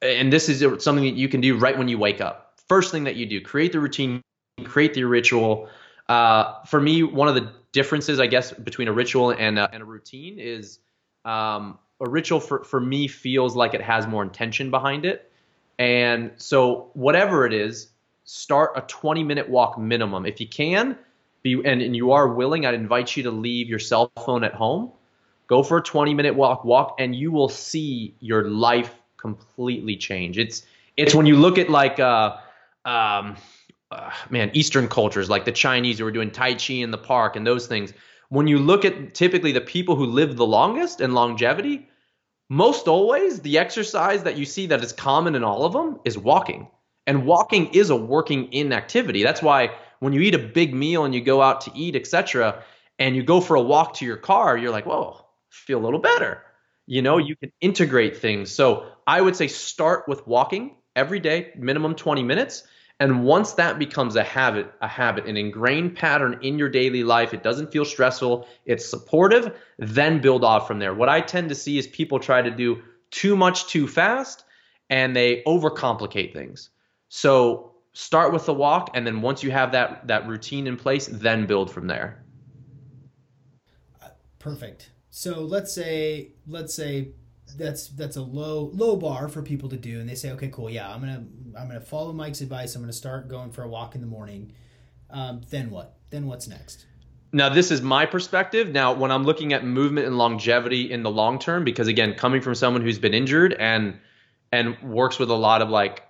and this is something that you can do right when you wake up. First thing that you do, create the routine create the ritual. Uh, for me, one of the differences, I guess, between a ritual and a, and a routine is um, a ritual for, for me feels like it has more intention behind it. And so, whatever it is, start a 20 minute walk minimum. If you can, be, and, and you are willing, I'd invite you to leave your cell phone at home. Go for a 20 minute walk, walk, and you will see your life completely change. It's it's when you look at like uh, um, uh, man, Eastern cultures like the Chinese who are doing Tai Chi in the park and those things. When you look at typically the people who live the longest and longevity, most always the exercise that you see that is common in all of them is walking. And walking is a working in activity. That's why when you eat a big meal and you go out to eat, etc., and you go for a walk to your car, you're like, whoa, feel a little better. You know, you can integrate things. So I would say start with walking every day, minimum 20 minutes and once that becomes a habit, a habit, an ingrained pattern in your daily life, it doesn't feel stressful, it's supportive, then build off from there. What I tend to see is people try to do too much too fast and they overcomplicate things. So start with the walk and then once you have that that routine in place, then build from there. Perfect. So let's say let's say that's that's a low low bar for people to do and they say okay cool yeah i'm gonna i'm gonna follow mike's advice i'm gonna start going for a walk in the morning. Um, then what? Then what's next? Now this is my perspective. Now when i'm looking at movement and longevity in the long term because again coming from someone who's been injured and and works with a lot of like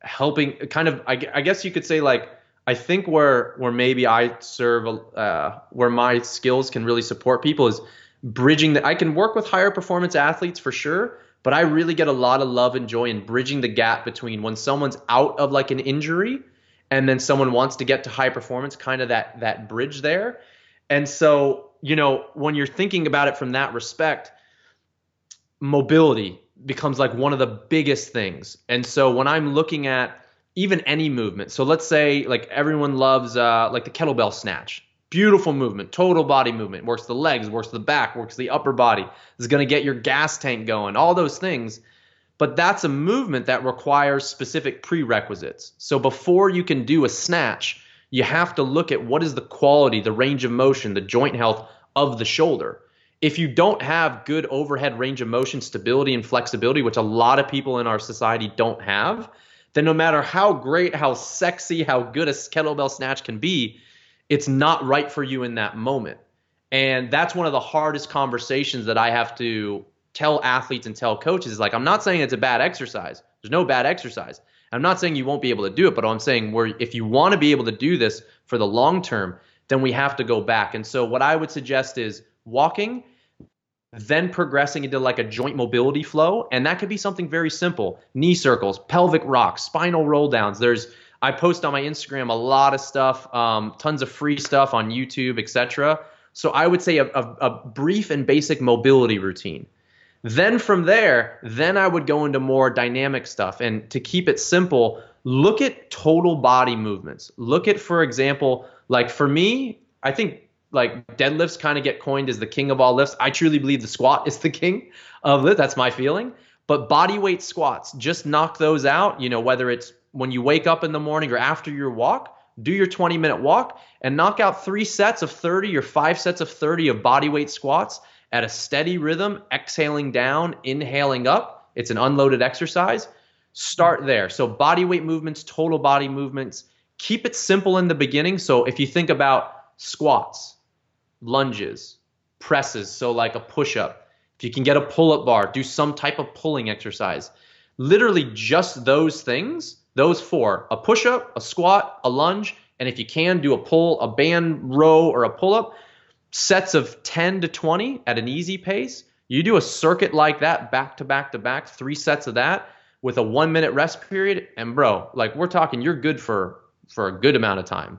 helping kind of i, I guess you could say like i think where where maybe i serve uh, where my skills can really support people is bridging that I can work with higher performance athletes for sure, but I really get a lot of love and joy in bridging the gap between when someone's out of like an injury and then someone wants to get to high performance, kind of that that bridge there. And so, you know, when you're thinking about it from that respect, mobility becomes like one of the biggest things. And so when I'm looking at even any movement, so let's say like everyone loves uh, like the kettlebell snatch. Beautiful movement, total body movement. Works the legs, works the back, works the upper body. Is going to get your gas tank going, all those things. But that's a movement that requires specific prerequisites. So before you can do a snatch, you have to look at what is the quality, the range of motion, the joint health of the shoulder. If you don't have good overhead range of motion stability and flexibility, which a lot of people in our society don't have, then no matter how great, how sexy, how good a kettlebell snatch can be, it's not right for you in that moment. And that's one of the hardest conversations that I have to tell athletes and tell coaches is like, I'm not saying it's a bad exercise. There's no bad exercise. I'm not saying you won't be able to do it, but I'm saying where if you want to be able to do this for the long term, then we have to go back. And so what I would suggest is walking, then progressing into like a joint mobility flow. And that could be something very simple. Knee circles, pelvic rocks, spinal roll downs. There's I post on my Instagram a lot of stuff, um, tons of free stuff on YouTube, etc. So I would say a, a, a brief and basic mobility routine. Then from there, then I would go into more dynamic stuff. And to keep it simple, look at total body movements. Look at, for example, like for me, I think like deadlifts kind of get coined as the king of all lifts. I truly believe the squat is the king of it. That's my feeling. But body weight squats, just knock those out. You know, whether it's when you wake up in the morning or after your walk, do your 20 minute walk and knock out three sets of 30 or five sets of 30 of body weight squats at a steady rhythm, exhaling down, inhaling up. It's an unloaded exercise. Start there. So, body weight movements, total body movements. Keep it simple in the beginning. So, if you think about squats, lunges, presses, so like a push up, if you can get a pull up bar, do some type of pulling exercise. Literally, just those things, those four a push up, a squat, a lunge, and if you can, do a pull, a band row, or a pull up sets of 10 to 20 at an easy pace. You do a circuit like that back to back to back, three sets of that with a one minute rest period. And bro, like we're talking, you're good for for a good amount of time.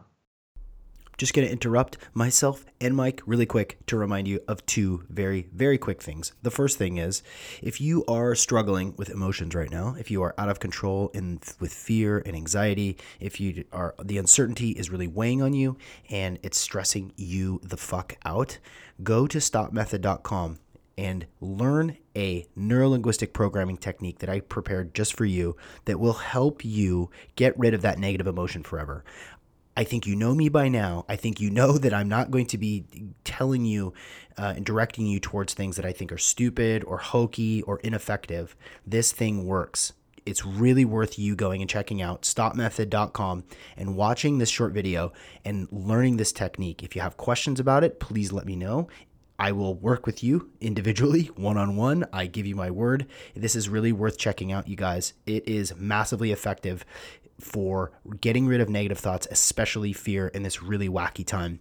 Just going to interrupt myself and Mike really quick to remind you of two very, very quick things. The first thing is if you are struggling with emotions right now, if you are out of control and with fear and anxiety, if you are the uncertainty is really weighing on you and it's stressing you the fuck out, go to stopmethod.com and learn a neurolinguistic programming technique that I prepared just for you that will help you get rid of that negative emotion forever. I think you know me by now. I think you know that I'm not going to be telling you uh, and directing you towards things that I think are stupid or hokey or ineffective. This thing works. It's really worth you going and checking out stopmethod.com and watching this short video and learning this technique. If you have questions about it, please let me know. I will work with you individually, one on one. I give you my word. This is really worth checking out, you guys. It is massively effective for getting rid of negative thoughts, especially fear in this really wacky time.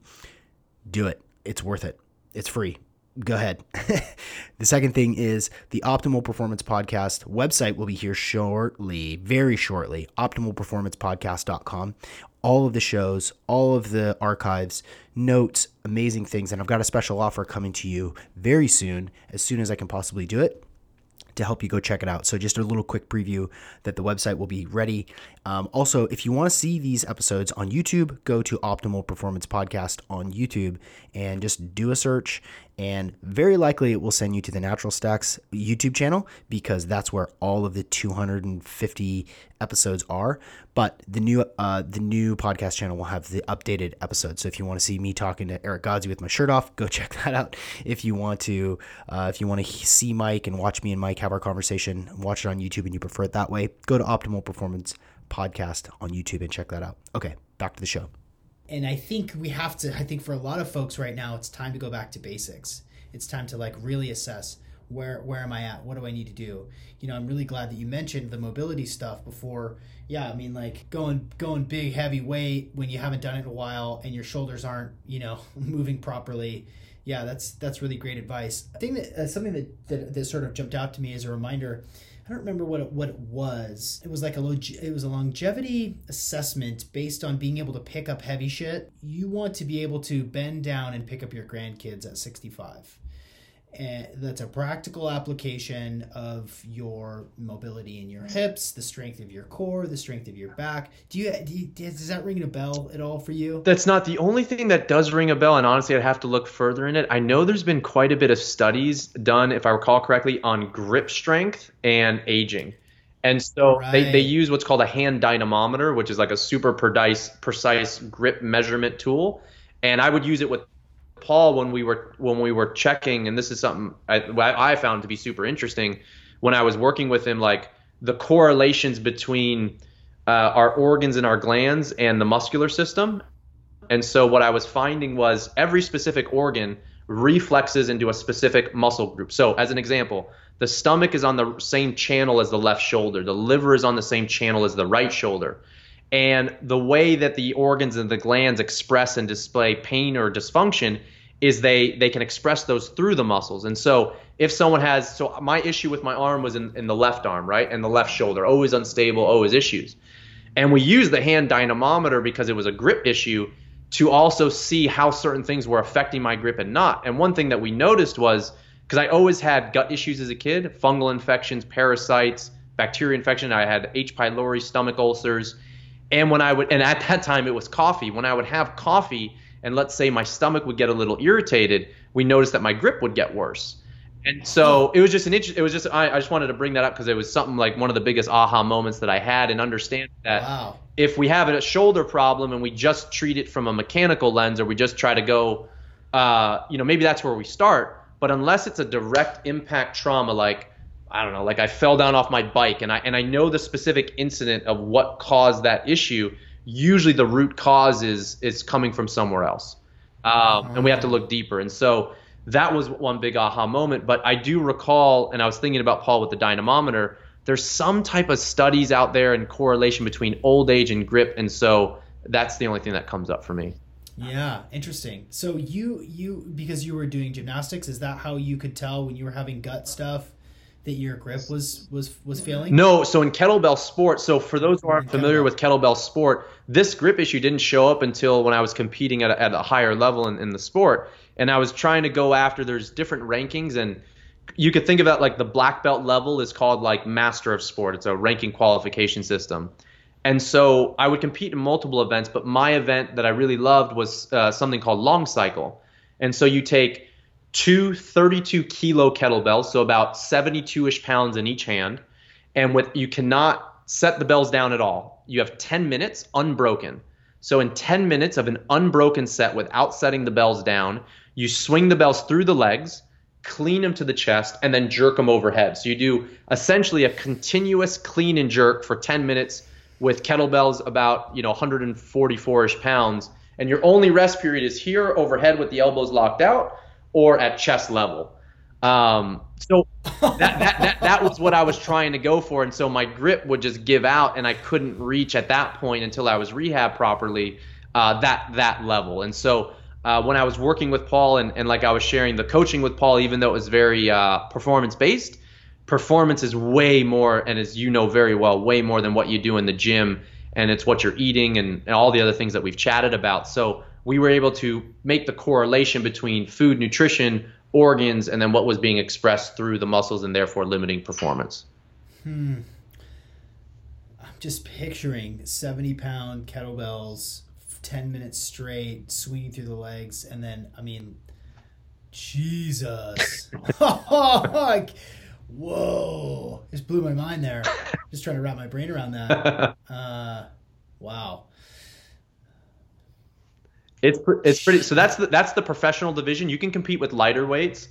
Do it. It's worth it. It's free. Go ahead. the second thing is the Optimal Performance Podcast website will be here shortly, very shortly. OptimalPerformancePodcast.com. All of the shows, all of the archives, notes, amazing things. And I've got a special offer coming to you very soon, as soon as I can possibly do it to help you go check it out. So, just a little quick preview that the website will be ready. Um, also, if you want to see these episodes on YouTube, go to Optimal Performance Podcast on YouTube and just do a search. And very likely it will send you to the Natural Stacks YouTube channel because that's where all of the 250 episodes are. But the new uh, the new podcast channel will have the updated episodes. So if you want to see me talking to Eric Godsey with my shirt off, go check that out. If you want to uh, if you want to see Mike and watch me and Mike have our conversation, watch it on YouTube and you prefer it that way, go to Optimal Performance Podcast on YouTube and check that out. Okay, back to the show and I think we have to. I think for a lot of folks right now, it's time to go back to basics. It's time to like really assess where where am I at? What do I need to do? You know, I'm really glad that you mentioned the mobility stuff before. Yeah, I mean, like going going big heavy weight when you haven't done it in a while and your shoulders aren't you know moving properly. Yeah, that's that's really great advice. I think that uh, something that, that that sort of jumped out to me as a reminder I don't remember what it, what it was. It was like a log- it was a longevity assessment based on being able to pick up heavy shit. You want to be able to bend down and pick up your grandkids at 65 and that's a practical application of your mobility in your hips, the strength of your core, the strength of your back. Do you, do you, does that ring a bell at all for you? That's not the only thing that does ring a bell, and honestly, I'd have to look further in it. I know there's been quite a bit of studies done, if I recall correctly, on grip strength and aging. And so right. they, they use what's called a hand dynamometer, which is like a super precise, precise grip measurement tool. And I would use it with Paul when we were when we were checking, and this is something I, I found to be super interesting when I was working with him, like the correlations between uh, our organs and our glands and the muscular system. And so what I was finding was every specific organ reflexes into a specific muscle group. So as an example, the stomach is on the same channel as the left shoulder. The liver is on the same channel as the right shoulder. And the way that the organs and the glands express and display pain or dysfunction is they they can express those through the muscles. And so if someone has so my issue with my arm was in, in the left arm, right? And the left shoulder, always unstable, always issues. And we used the hand dynamometer because it was a grip issue to also see how certain things were affecting my grip and not. And one thing that we noticed was because I always had gut issues as a kid, fungal infections, parasites, bacteria infection. I had H. pylori, stomach ulcers, and when I would, and at that time it was coffee. When I would have coffee, and let's say my stomach would get a little irritated, we noticed that my grip would get worse. And so it was just an interest. It was just I, I just wanted to bring that up because it was something like one of the biggest aha moments that I had, and understand that Wow. if we have a shoulder problem and we just treat it from a mechanical lens, or we just try to go, uh, you know, maybe that's where we start. But unless it's a direct impact trauma, like I don't know, like I fell down off my bike and I and I know the specific incident of what caused that issue. Usually, the root cause is is coming from somewhere else, um, and we have to look deeper. And so that was one big aha moment. But I do recall, and I was thinking about Paul with the dynamometer. There's some type of studies out there and correlation between old age and grip, and so that's the only thing that comes up for me. Yeah, interesting. So you you because you were doing gymnastics, is that how you could tell when you were having gut stuff that your grip was was was failing? No, so in kettlebell sport, so for those who aren't familiar kettlebell. with kettlebell sport, this grip issue didn't show up until when I was competing at a, at a higher level in, in the sport. And I was trying to go after, there's different rankings, and you could think about like the black belt level is called like master of sport. It's a ranking qualification system. And so I would compete in multiple events, but my event that I really loved was uh, something called long cycle. And so you take two 32 kilo kettlebells, so about 72 ish pounds in each hand, and with you cannot set the bells down at all. You have 10 minutes unbroken. So in 10 minutes of an unbroken set without setting the bells down, you swing the bells through the legs, clean them to the chest, and then jerk them overhead. So you do essentially a continuous clean and jerk for 10 minutes with kettlebells about you know 144ish pounds, and your only rest period is here overhead with the elbows locked out or at chest level. Um, so that, that, that, that was what I was trying to go for. And so my grip would just give out and I couldn't reach at that point until I was rehab properly, uh, that, that level. And so, uh, when I was working with Paul and, and like I was sharing the coaching with Paul, even though it was very, uh, performance based, performance is way more, and as you know very well, way more than what you do in the gym. And it's what you're eating and, and all the other things that we've chatted about. So we were able to make the correlation between food, nutrition, organs, and then what was being expressed through the muscles and therefore limiting performance. Hmm. I'm just picturing 70 pound kettlebells, 10 minutes straight, swinging through the legs, and then, I mean, Jesus. like, whoa. Just blew my mind there. Just trying to wrap my brain around that. Uh, wow. It's it's pretty. So that's the that's the professional division. You can compete with lighter weights,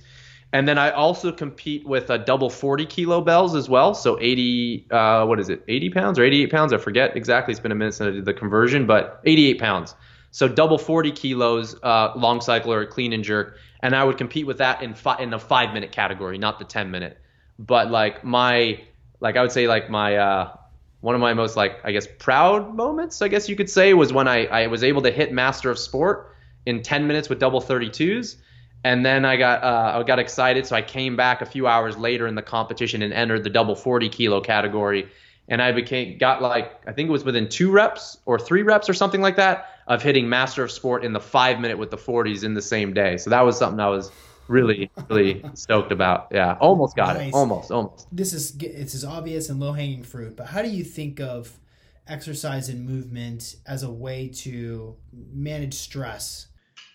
and then I also compete with a double forty kilo bells as well. So eighty, uh, what is it, eighty pounds or eighty eight pounds? I forget exactly. It's been a minute since I did the conversion, but eighty eight pounds. So double forty kilos, uh, long cycle or clean and jerk, and I would compete with that in fi- in the five minute category, not the ten minute. But like my, like I would say like my. Uh, one of my most like I guess proud moments, I guess you could say, was when I, I was able to hit Master of Sport in 10 minutes with double 32s, and then I got uh, I got excited, so I came back a few hours later in the competition and entered the double 40 kilo category, and I became got like I think it was within two reps or three reps or something like that of hitting Master of Sport in the five minute with the 40s in the same day. So that was something I was really really stoked about. Yeah, almost got Nice. it, almost almost. This is it's as obvious and low hanging fruit, but how do you think of exercise and movement as a way to manage stress?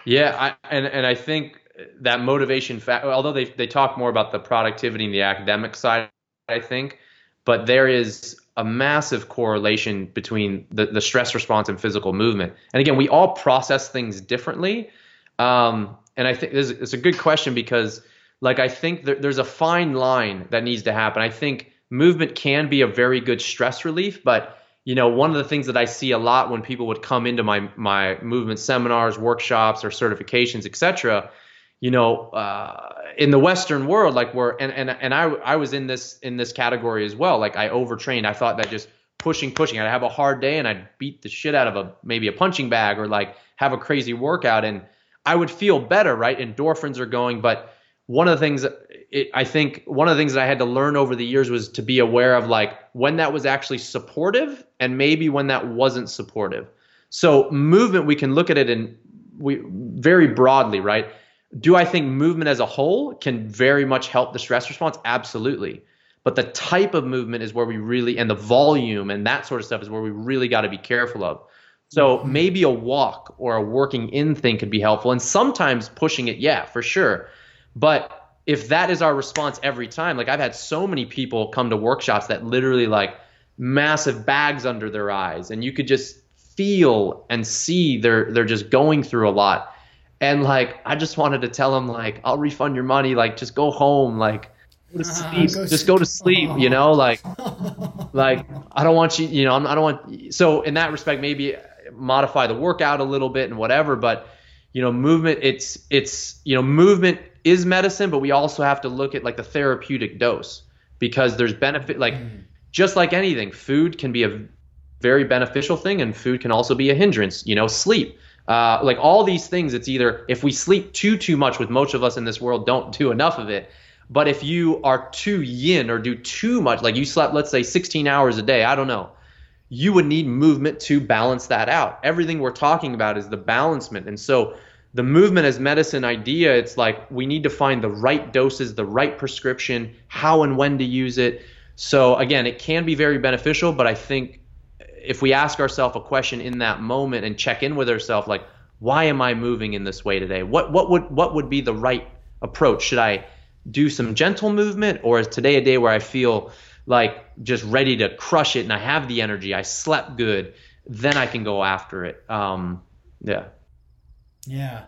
Yeah, I, and and I think that motivation fact. Although they they talk more about the productivity and the academic side, I think, but there is a massive correlation between the the stress response and physical movement. And again, we all process things differently. Um, and I think this it's a good question because, like, I think there, there's a fine line that needs to happen. I think movement can be a very good stress relief, but you know, one of the things that I see a lot when people would come into my my movement seminars, workshops, or certifications, etc. You know, uh, in the Western world, like we're and and and I I was in this in this category as well. Like I overtrained. I thought that just pushing, pushing. I'd have a hard day and I'd beat the shit out of a maybe a punching bag or like have a crazy workout and I would feel better, right? Endorphins are going, but one of the things it, I think one of the things that I had to learn over the years was to be aware of like when that was actually supportive and maybe when that wasn't supportive. So movement, we can look at it in we very broadly, right? Do I think movement as a whole can very much help the stress response? Absolutely. But the type of movement is where we really, and the volume and that sort of stuff is where we really got to be careful of. So mm-hmm. maybe a walk or a working in thing could be helpful. And sometimes pushing it, yeah, for sure. But if that is our response every time, like I've had so many people come to workshops that literally like massive bags under their eyes and you could just feel and see they're they're just going through a lot. And like I just wanted to tell them like I'll refund your money, like just go home, like go. Uh, go just go to sleep, you know, like like I don't want you, you know, I don't want so in that respect maybe modify the workout a little bit and whatever, but you know, movement it's it's you know, movement is medicine, but we also have to look at like the therapeutic dose because there's benefit like mm. just like anything, food can be a very beneficial thing and food can also be a hindrance, you know, sleep uh, like all these things, it's either if we sleep too too much, with most of us in this world don't do enough of it. But if you are too yin or do too much, like you slept, let's say 16 hours a day, I don't know, you would need movement to balance that out. Everything we're talking about is the balancement. And so the movement as medicine idea, it's like we need to find the right doses, the right prescription, how and when to use it. So again, it can be very beneficial, but I think if we ask ourselves a question in that moment and check in with ourselves like why am i moving in this way today what what would what would be the right approach should i do some gentle movement or is today a day where i feel like just ready to crush it and i have the energy i slept good then i can go after it um yeah yeah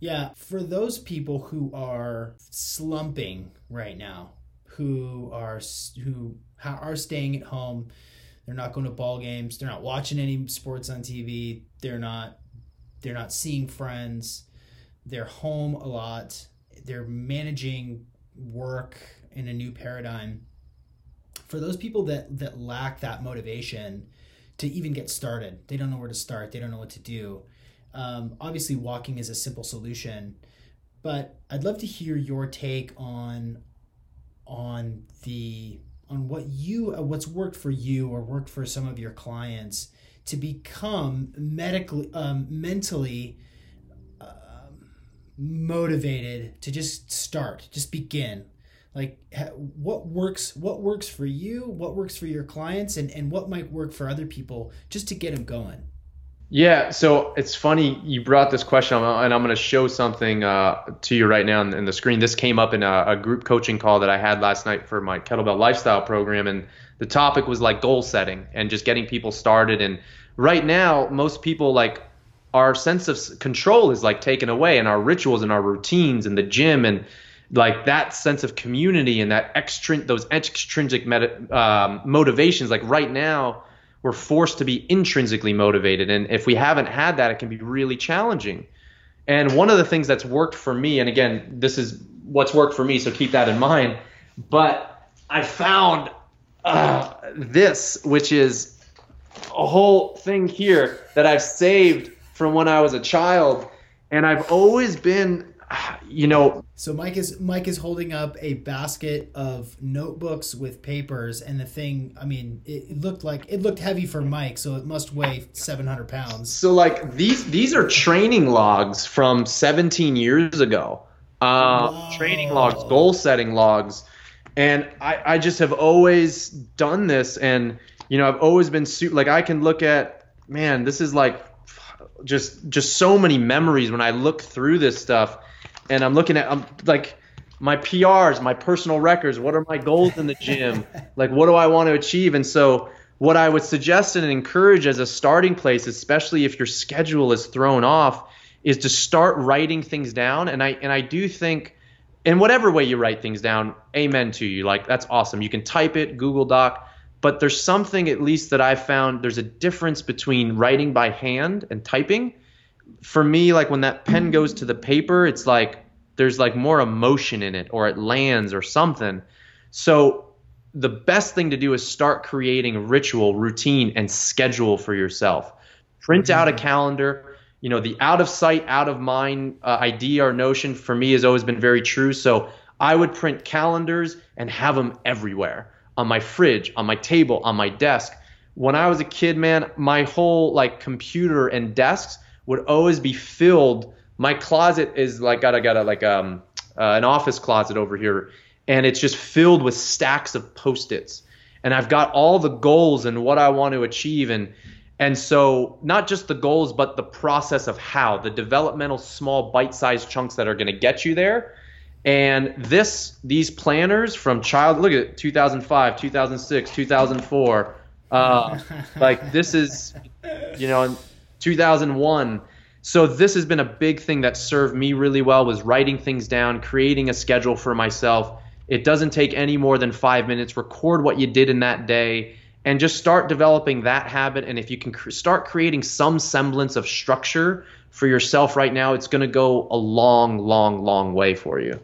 yeah for those people who are slumping right now who are who are staying at home they're not going to ball games. They're not watching any sports on TV. They're not they're not seeing friends. They're home a lot. They're managing work in a new paradigm. For those people that that lack that motivation to even get started, they don't know where to start. They don't know what to do. Um, obviously, walking is a simple solution, but I'd love to hear your take on on the on what you uh, what's worked for you or worked for some of your clients to become medically um, mentally uh, motivated to just start just begin like what works what works for you what works for your clients and, and what might work for other people just to get them going yeah, so it's funny you brought this question, and I'm going to show something uh, to you right now in, the screen. This came up in a, a, group coaching call that I had last night for my kettlebell lifestyle program, and the topic was like goal setting and just getting people started. And right now, most people like our sense of control is like taken away, and our rituals and our routines and the gym and like that sense of community and that extrin- those extrinsic um, motivations. Like right now we're forced to be intrinsically motivated. And if we haven't had that, it can be really challenging. And one of the things that's worked for me, and again, this is what's worked for me, so keep that in mind. But I found uh, this, which is a whole thing here that I've saved from when I was a child. And I've always been you know so mike is mike is holding up a basket of notebooks with papers and the thing i mean it, looked like it looked heavy for mike so it must weigh 700 pounds. So like these these are training logs from 17 years ago. Uh, training logs goal setting logs. And I, I just have always done this and you know i've always been su- like i can look at man this is like just just so many memories when i look through this stuff and I'm looking at I'm like my PRs, my personal records, what are my goals in the gym? like what do I want to achieve? And so what I would suggest and encourage as a starting place, especially if your schedule is thrown off, is to start writing things down. And I and I do think in whatever way you write things down, amen to you. Like that's awesome. You can type it, Google Doc, but there's something at least that I've found there's a difference between writing by hand and typing for me, like when that pen goes to the paper, it's like there's like more emotion in it or it lands or something. So the best thing to do is start creating ritual, routine, and schedule for yourself. Print out a mm-hmm. calendar. You know, the out of sight, out of mind uh, idea or notion for me has always been very true. So I would print calendars and have them everywhere on my fridge, on my table, on my desk. When I was a kid, man, my whole like computer and desks would always be filled my closet is like got a got a like um uh, an office closet over here, and it's just filled with stacks of post-its, and I've got all the goals and what I want to achieve, and and so not just the goals, but the process of how the developmental small bite-sized chunks that are going to get you there. And this these planners from child look at 2005, 2006, 2004. Uh, like this is you know 2001 so this has been a big thing that served me really well was writing things down creating a schedule for myself. It doesn't take any more than five minutes. Record what you did in that day and just start developing that habit. And if you can cr- start creating some semblance of structure for yourself right now it's going to go a long long long way for you.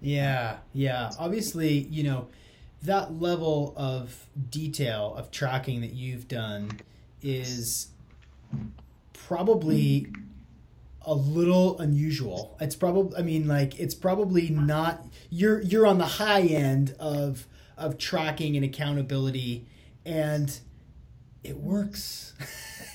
Yeah yeah. Obviously you know that level of detail of tracking that you've done is probably a little unusual. It's probably I mean like it's probably not you're you're on the high end of of tracking and accountability and it works.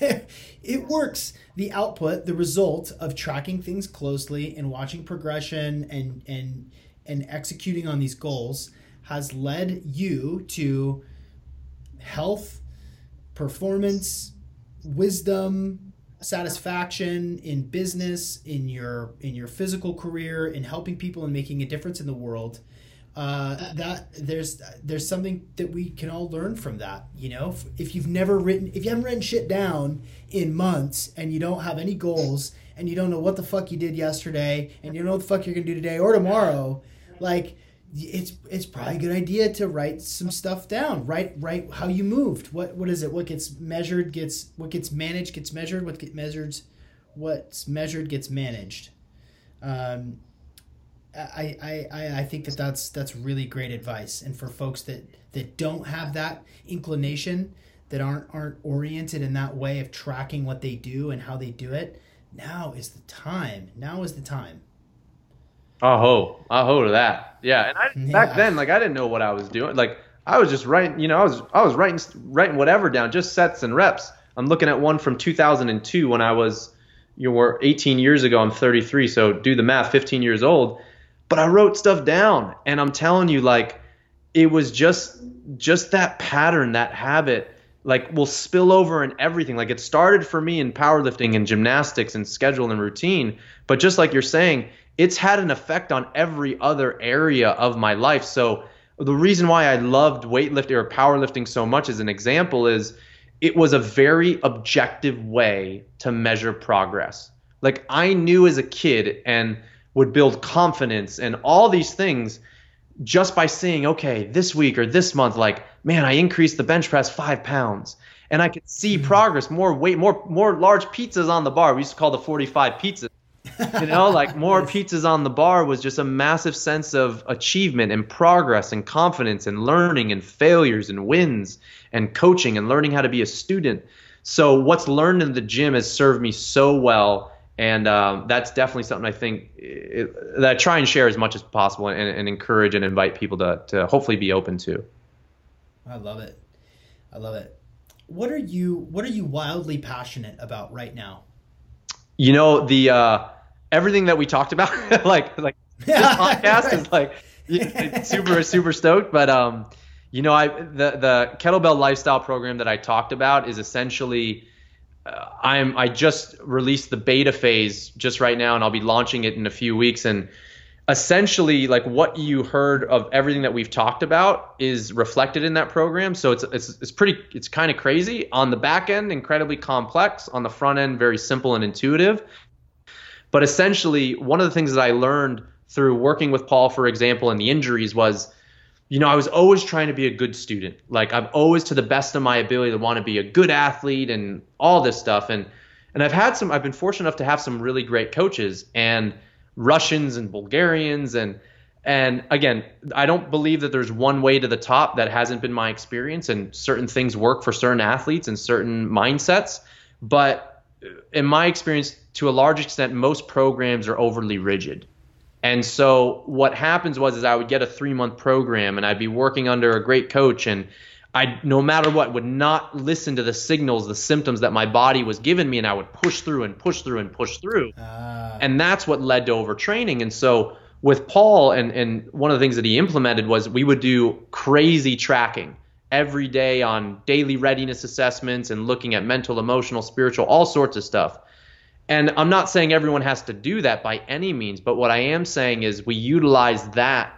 it works. The output, the result of tracking things closely and watching progression and and and executing on these goals has led you to health, performance, wisdom, satisfaction in business, in your in your physical career, in helping people and making a difference in the world. Uh, that there's there's something that we can all learn from that. You know, if, if you've never written, if you haven't written shit down in months and you don't have any goals and you don't know what the fuck you did yesterday and you don't know what the fuck you're gonna do today or tomorrow, like it's it's probably a good idea to write some stuff down. Write write how you moved. What what is it? What gets measured gets what gets managed gets measured. What gets measured, what's measured gets managed. Um, I, I, I, I think that that's that's really great advice. And for folks that that don't have that inclination, that aren't aren't oriented in that way of tracking what they do and how they do it, now is the time. Now is the time. Aho, aho to that. Yeah, and I yeah. back then, like I didn't know what I was doing. Like I was just writing, you know, I was I was writing writing whatever down, just sets and reps. I'm looking at one from 2002 when I was, you were 18 years ago. I'm 33, so do the math, 15 years old. But I wrote stuff down, and I'm telling you, like it was just just that pattern, that habit like will spill over in everything. Like it started for me in powerlifting and gymnastics and schedule and routine, but just like you're saying, it's had an effect on every other area of my life. So the reason why I loved weightlifting or powerlifting so much as an example is it was a very objective way to measure progress. Like I knew as a kid and would build confidence and all these things just by seeing, okay, this week or this month, like, man, I increased the bench press five pounds. And I could see hmm. progress, more weight, more more large pizzas on the bar. We used to call the 45 pizzas you know, like more pizzas on the bar was just a massive sense of achievement and progress and confidence and learning and failures and wins and coaching and learning how to be a student. So what's learned in the gym has served me so well, and um, that's definitely something I think it, that I try and share as much as possible and, and encourage and invite people to to hopefully be open to. I love it. I love it. What are you What are you wildly passionate about right now? You know the. Uh, everything that we talked about, like like this podcast right. is like super super stoked. But um, you know, I the the kettlebell lifestyle program that I talked about is essentially. Uh, I'm I just released the beta phase just right now, and I'll be launching it in a few weeks. And essentially, like what you heard of everything that we've talked about is reflected in that program. So it's it's it's pretty it's kind of crazy on the back end, incredibly complex. On the front end, very simple and intuitive. But essentially, one of the things that I learned through working with Paul, for example, and the injuries was, you know, I was always trying to be a good student. Like I'm always to the best of my ability to want to be a good athlete and all this stuff. And and I've had some I've been fortunate enough to have some really great coaches and Russians and Bulgarians and and again, I don't believe that there's one way to the top that hasn't been my experience and certain things work for certain athletes and certain mindsets. But in my experience, to a large extent, most programs are overly rigid. And so what happens was is I would get a three month program and I'd be working under a great coach and I no matter what would not listen to the signals, the symptoms that my body was giving me, and I would push through and push through and push through, uh. and that's what led to overtraining. And so with Paul, and and one of the things that he implemented was we would do crazy tracking every day on daily readiness assessments and looking at mental, emotional, spiritual, all sorts of stuff. And I'm not saying everyone has to do that by any means, but what I am saying is we utilize that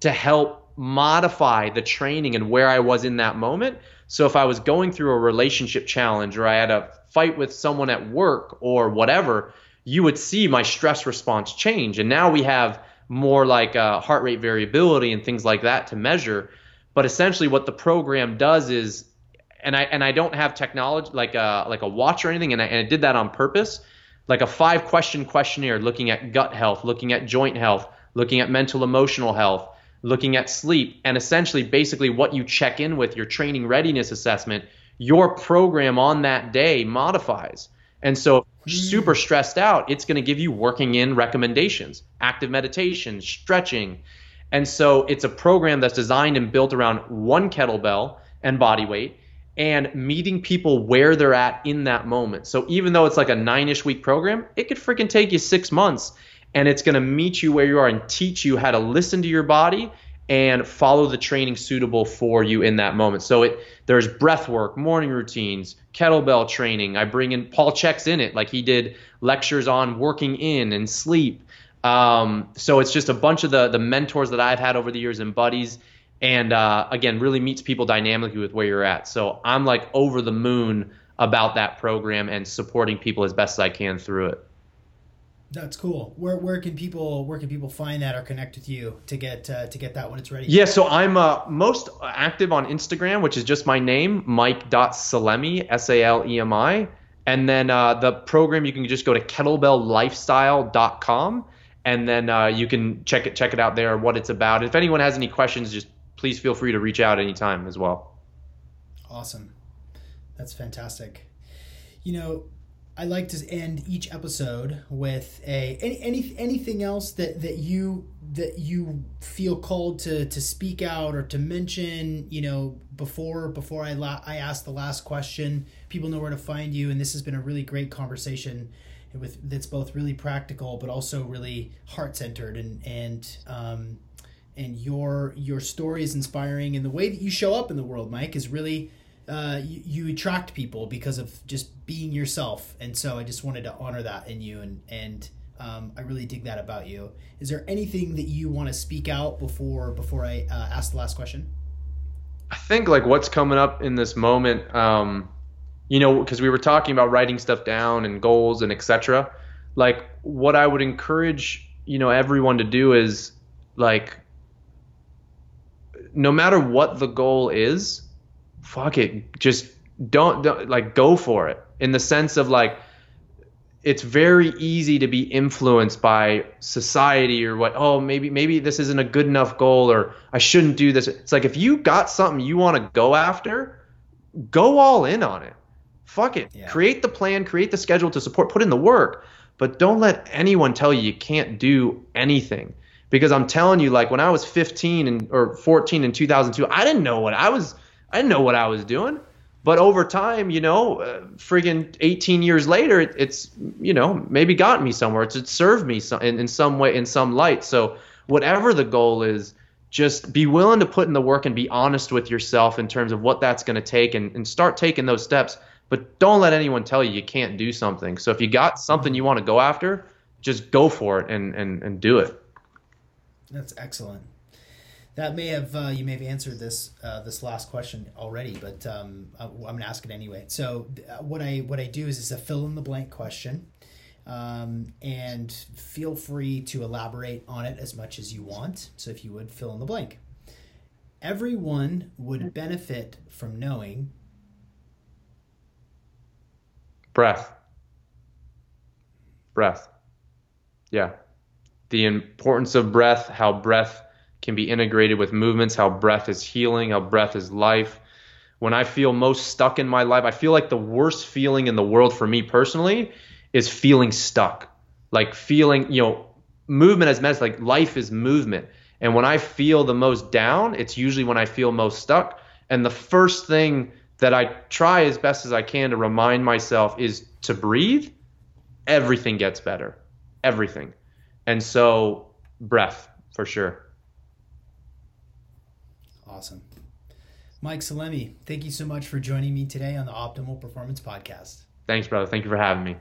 to help modify the training and where I was in that moment. So if I was going through a relationship challenge or I had a fight with someone at work or whatever, you would see my stress response change. And now we have more like uh, heart rate variability and things like that to measure. But essentially, what the program does is, and I and I don't have technology like a like a watch or anything, and I, and I did that on purpose, like a five question questionnaire looking at gut health, looking at joint health, looking at mental emotional health, looking at sleep, and essentially basically what you check in with your training readiness assessment, your program on that day modifies. And so, mm. super stressed out, it's going to give you working in recommendations, active meditation, stretching. And so, it's a program that's designed and built around one kettlebell and body weight and meeting people where they're at in that moment. So, even though it's like a nine ish week program, it could freaking take you six months and it's going to meet you where you are and teach you how to listen to your body and follow the training suitable for you in that moment. So it there's breath work, morning routines, kettlebell training. I bring in Paul Chek's in it like he did lectures on working in and sleep. Um, so it's just a bunch of the the mentors that I've had over the years and buddies, and uh, again really meets people dynamically with where you're at. So I'm like over the moon about that program and supporting people as best as I can through it. That's cool. Where where can people where can people find that or connect with you to get uh, to get that when it's ready? Yeah, so I'm uh, most active on Instagram, which is just my name, Mike.Salemi, S A L E M I. And then uh, the program you can just go to kettlebelllifestyle.com and then uh, you can check it check it out there what it's about. If anyone has any questions, just please feel free to reach out anytime as well. Awesome. That's fantastic. You know, I like to end each episode with a any, any anything else that that you that you feel called to to speak out or to mention. You know, before before I la- I ask the last question, people know where to find you, and this has been a really great conversation with that's both really practical but also really heart centered and and um, and your your story is inspiring and the way that you show up in the world, Mike, is really uh, you, you, attract people because of just being yourself. And so I just wanted to honor that in you, and and um, I really dig that about you. Is there anything that you want to speak out before before I uh, ask the last question? I think like what's coming up in this moment, um, you know, because we were talking about writing stuff down and goals and etc. Like what I would encourage you know everyone to do is like no matter what the goal is fuck it, just don't, don't like go for it in the sense of like it's very easy to be influenced by society or what oh maybe maybe this isn't a good enough goal or I shouldn't do this. It's like if you got something you want to go after, go all in on it. Fuck it. Yeah. Create the plan, create the schedule to support, put in the work, but don't let anyone tell you you can't do anything. Because I'm telling you like when I was 15 and or 14 in 2002, I didn't know what I was I didn't know what I was doing. But over time, you know, uh, friggin' 18 years later, it, it's, you know, maybe got me somewhere. It's, it served me some, in, in some way, in some light. So whatever the goal is, just be willing to put in the work and be honest with yourself in terms of what that's going to take and, and start taking those steps. But don't let anyone tell you you can't do something. So if you got something you want to go after, just go for it and, and, and do it. That's excellent that may have uh, you may have answered this uh, this last question already, but um, I'm going to ask it anyway. So uh, what I what I do is is a fill in the blank question, um, and feel free to elaborate on it as much as you want. So if you would fill in the blank, everyone would benefit from knowing breath, breath, yeah, the importance of breath, how breath can be integrated with movements, how breath is healing, how breath is life. When I feel most stuck in my life, I feel like the worst feeling in the world for me personally is feeling stuck. Like feeling, you know, movement as medicine, like life is movement. And when I feel the most down, it's usually when I feel most stuck. And the first thing that I try as best as I can to remind myself is to breathe. Everything gets better. Everything. And so, breath for sure. Awesome. Mike Salemi, thank you so much for joining me today on the Optimal Performance Podcast. Thanks, brother. Thank you for having me.